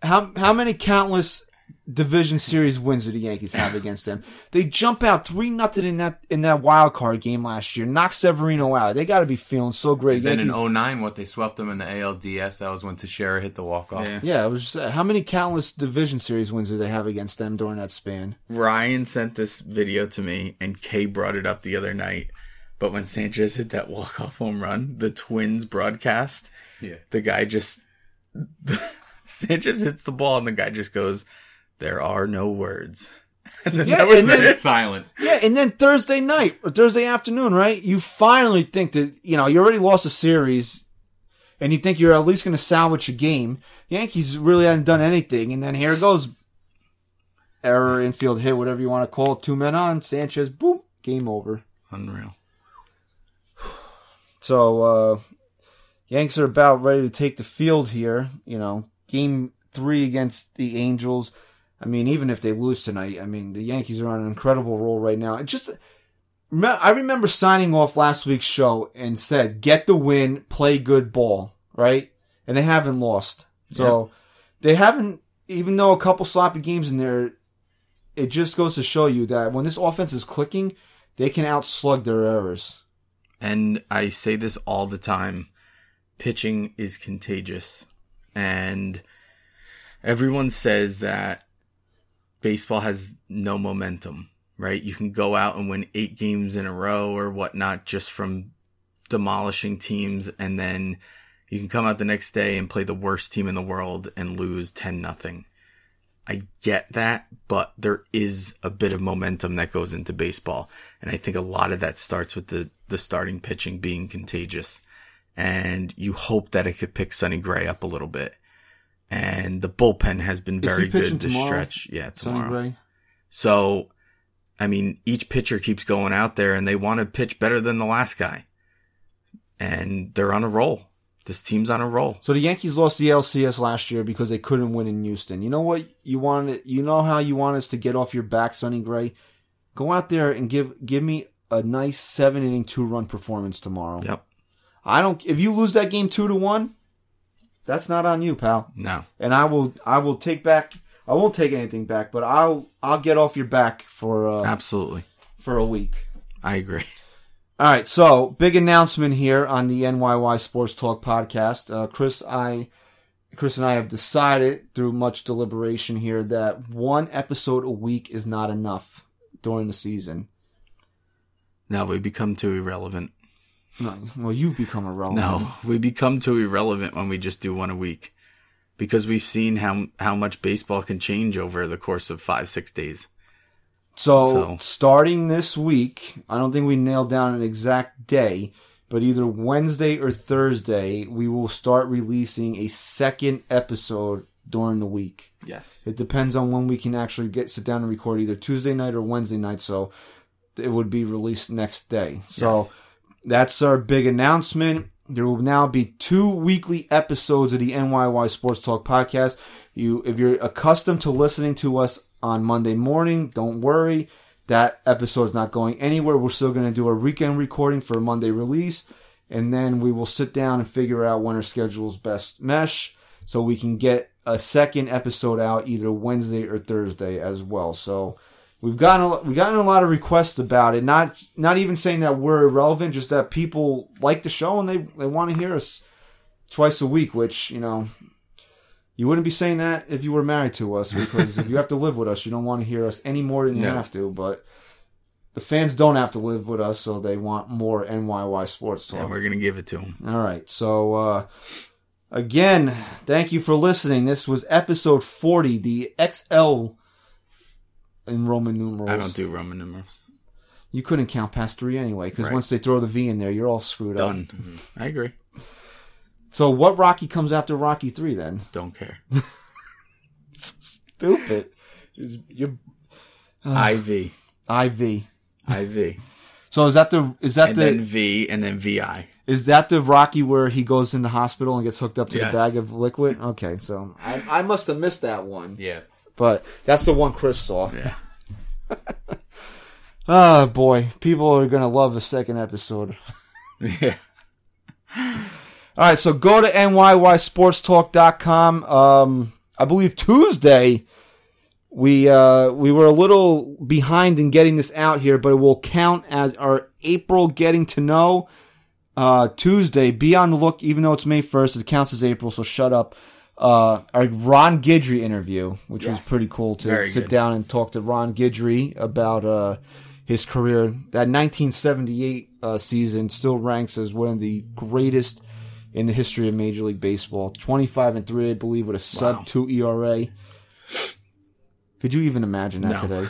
How how many countless division series wins do the Yankees have against them? They jump out three nothing in that in that wild card game last year. Knock Severino out. They got to be feeling so great. Then Yankees- in 09, what they swept them in the ALDS, that was when Teixeira hit the walk off. Yeah. yeah, it was uh, how many countless division series wins do they have against them during that span? Ryan sent this video to me, and Kay brought it up the other night. But when Sanchez hit that walk off home run, the Twins broadcast, Yeah. the guy just Sanchez hits the ball, and the guy just goes, "There are no words." And then Yeah, that was and then- it. silent. Yeah, and then Thursday night or Thursday afternoon, right? You finally think that you know you already lost a series, and you think you're at least going to salvage a game. Yankees really hadn't done anything, and then here it goes. Error, infield hit, whatever you want to call it. Two men on, Sanchez, boom, game over. Unreal. So, uh, Yanks are about ready to take the field here. You know, game three against the Angels. I mean, even if they lose tonight, I mean, the Yankees are on an incredible roll right now. It just, I remember signing off last week's show and said, get the win, play good ball, right? And they haven't lost. So, they haven't, even though a couple sloppy games in there, it just goes to show you that when this offense is clicking, they can outslug their errors. And I say this all the time pitching is contagious. And everyone says that baseball has no momentum, right? You can go out and win eight games in a row or whatnot just from demolishing teams. And then you can come out the next day and play the worst team in the world and lose 10 nothing. I get that, but there is a bit of momentum that goes into baseball. And I think a lot of that starts with the, the starting pitching being contagious. And you hope that it could pick Sonny Gray up a little bit. And the bullpen has been very good this tomorrow? stretch. Yeah, Sonny tomorrow. Gray. So, I mean, each pitcher keeps going out there and they want to pitch better than the last guy. And they're on a roll. This team's on a roll. So the Yankees lost the LCS last year because they couldn't win in Houston. You know what you wanted? You know how you want us to get off your back, Sonny Gray? go out there and give give me a nice seven inning two run performance tomorrow. Yep. I don't. If you lose that game two to one, that's not on you, pal. No. And I will I will take back. I won't take anything back, but I'll I'll get off your back for uh, Absolutely. for a week. I agree. All right, so big announcement here on the NYY Sports Talk podcast. Uh, Chris, I, Chris and I have decided through much deliberation here that one episode a week is not enough during the season. Now we become too irrelevant. No, well, you've become irrelevant. No, we become too irrelevant when we just do one a week. Because we've seen how how much baseball can change over the course of five, six days. So, So- starting this week, I don't think we nailed down an exact day, but either Wednesday or Thursday, we will start releasing a second episode during the week. Yes. It depends on when we can actually get sit down and record either Tuesday night or Wednesday night. So it would be released next day. So Yes. That's our big announcement. There will now be two weekly episodes of the NYY Sports Talk podcast. You, if you're accustomed to listening to us on Monday morning, don't worry. That episode's not going anywhere. We're still going to do a weekend recording for a Monday release, and then we will sit down and figure out when our schedules best mesh, so we can get a second episode out either Wednesday or Thursday as well. So we've gotten a, we've gotten a lot of requests about it. Not not even saying that we're irrelevant, just that people like the show and they they want to hear us twice a week. Which you know, you wouldn't be saying that if you were married to us, because if you have to live with us, you don't want to hear us any more than you No. have to. But the fans don't have to live with us, so they want more NYY sports talk. And we're gonna give it to them. All right. So, uh, again, thank you for listening. This was episode 40, the XL in Roman numerals. I don't do Roman numerals. You couldn't count past three anyway, because Right. once they throw the V in there, you're all screwed up. Done. Mm-hmm. I agree. So, what Rocky comes after Rocky 3 then? Don't care. Stupid. You're uh, IV. IV. IV. So is that the is that And the then V and then VI. is that the Rocky where he goes in the hospital and gets hooked up to Yes. the bag of liquid? Okay, so I, I must have missed that one, Yeah. But that's the one Chris saw. Yeah. Oh boy, people are gonna love the second episode. Yeah. All right, so go to nysportstalk.com. Um, I believe Tuesday we uh, we were a little behind in getting this out here, but it will count as our April getting to know uh, Tuesday. Be on the look, even though it's May first, it counts as April. So shut up. Uh, our Ron Guidry interview, which was pretty cool to Very sit good. down and talk to Ron Guidry about uh, his career. That 1978 uh, season still ranks as one of the greatest in the history of Major League Baseball. 25 and 3, I believe, with a sub 2 ERA. Could you even imagine that No. today?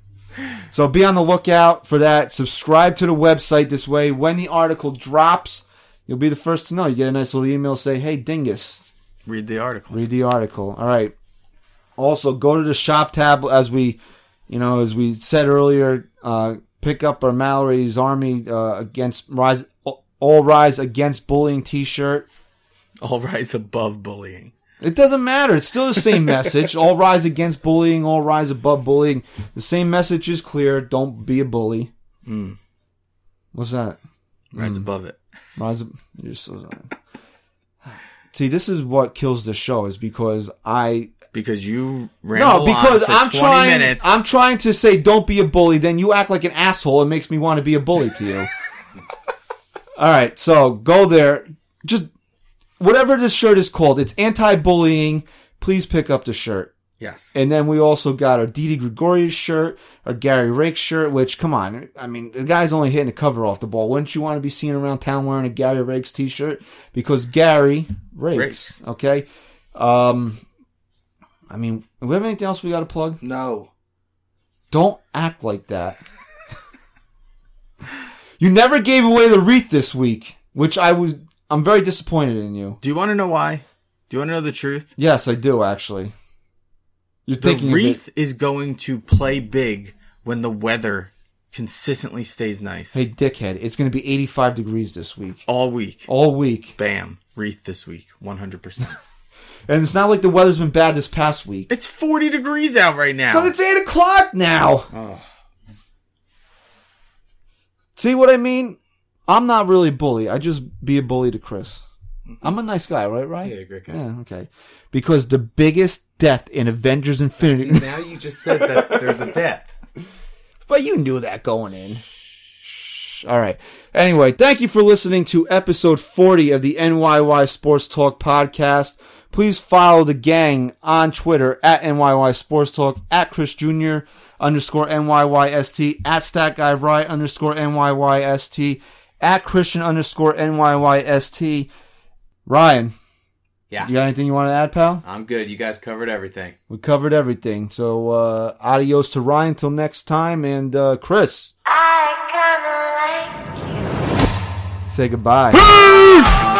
so be on the lookout for that. Subscribe to the website this way. When the article drops, you'll be the first to know. You get a nice little email say, hey, Dingus, Read the article. read the article. All right. Also, go to the shop tab as we, you know, as we said earlier. Uh, pick up our Mallory's Army uh, against rise, all rise against bullying T-shirt. All rise above bullying. It doesn't matter. It's still the same message. All rise against bullying. All rise above bullying. The same message is clear. Don't be a bully. What's that? Rise above it. Rise. ab- You're so. See, this is what kills the show. Is because I Because you ran no because I'm trying. minutes. I'm trying to say don't be a bully. Then you act like an asshole. It makes me want to be a bully to you. All right, so go there. Just whatever this shirt is called. It's anti-bullying. Please pick up the shirt. Yes. And then we also got our Didi Gregorius shirt, our Gary Rake shirt, which, come on, I mean, the guy's only hitting the cover off the ball. Wouldn't you want to be seen around town wearing a Gary Rakes t-shirt? Because Gary Rakes, Rakes. okay? Um, I mean, do we have anything else we got to plug? no. Don't act like that. you never gave away the wreath this week, which I was, I'm very disappointed in you. Do you want to know why? Do you want to know the truth? Yes, I do, actually. You're The thinking wreath is going to play big when the weather consistently stays nice Hey, dickhead, it's going to be 85 degrees this week. all week. All week. Bam, wreath this week, one hundred percent. And it's not like the weather's been bad this past week. It's forty degrees out right now. But it's 8 o'clock now. Oh. See what I mean? I'm not really a bully. I just be a bully to Chris. I'm a nice guy, right? Right? Yeah, great guy. Yeah, okay. Because the biggest death in Avengers Infinity. See, now you just said that there's a death. But you knew that going in. All right. Anyway, thank you for listening to episode 40 of the NYY Sports Talk podcast. Please follow the gang on Twitter at NYY Sports Talk, at Chris Jr. underscore NYYST, at Stack Guy Right underscore NYYST, at Christian underscore NYYST. Ryan, Yeah. you got anything you want to add, pal? I'm good. You guys covered everything. We covered everything. So, uh, adios to Ryan till next time. And, uh, Chris, I kinda like you. say goodbye.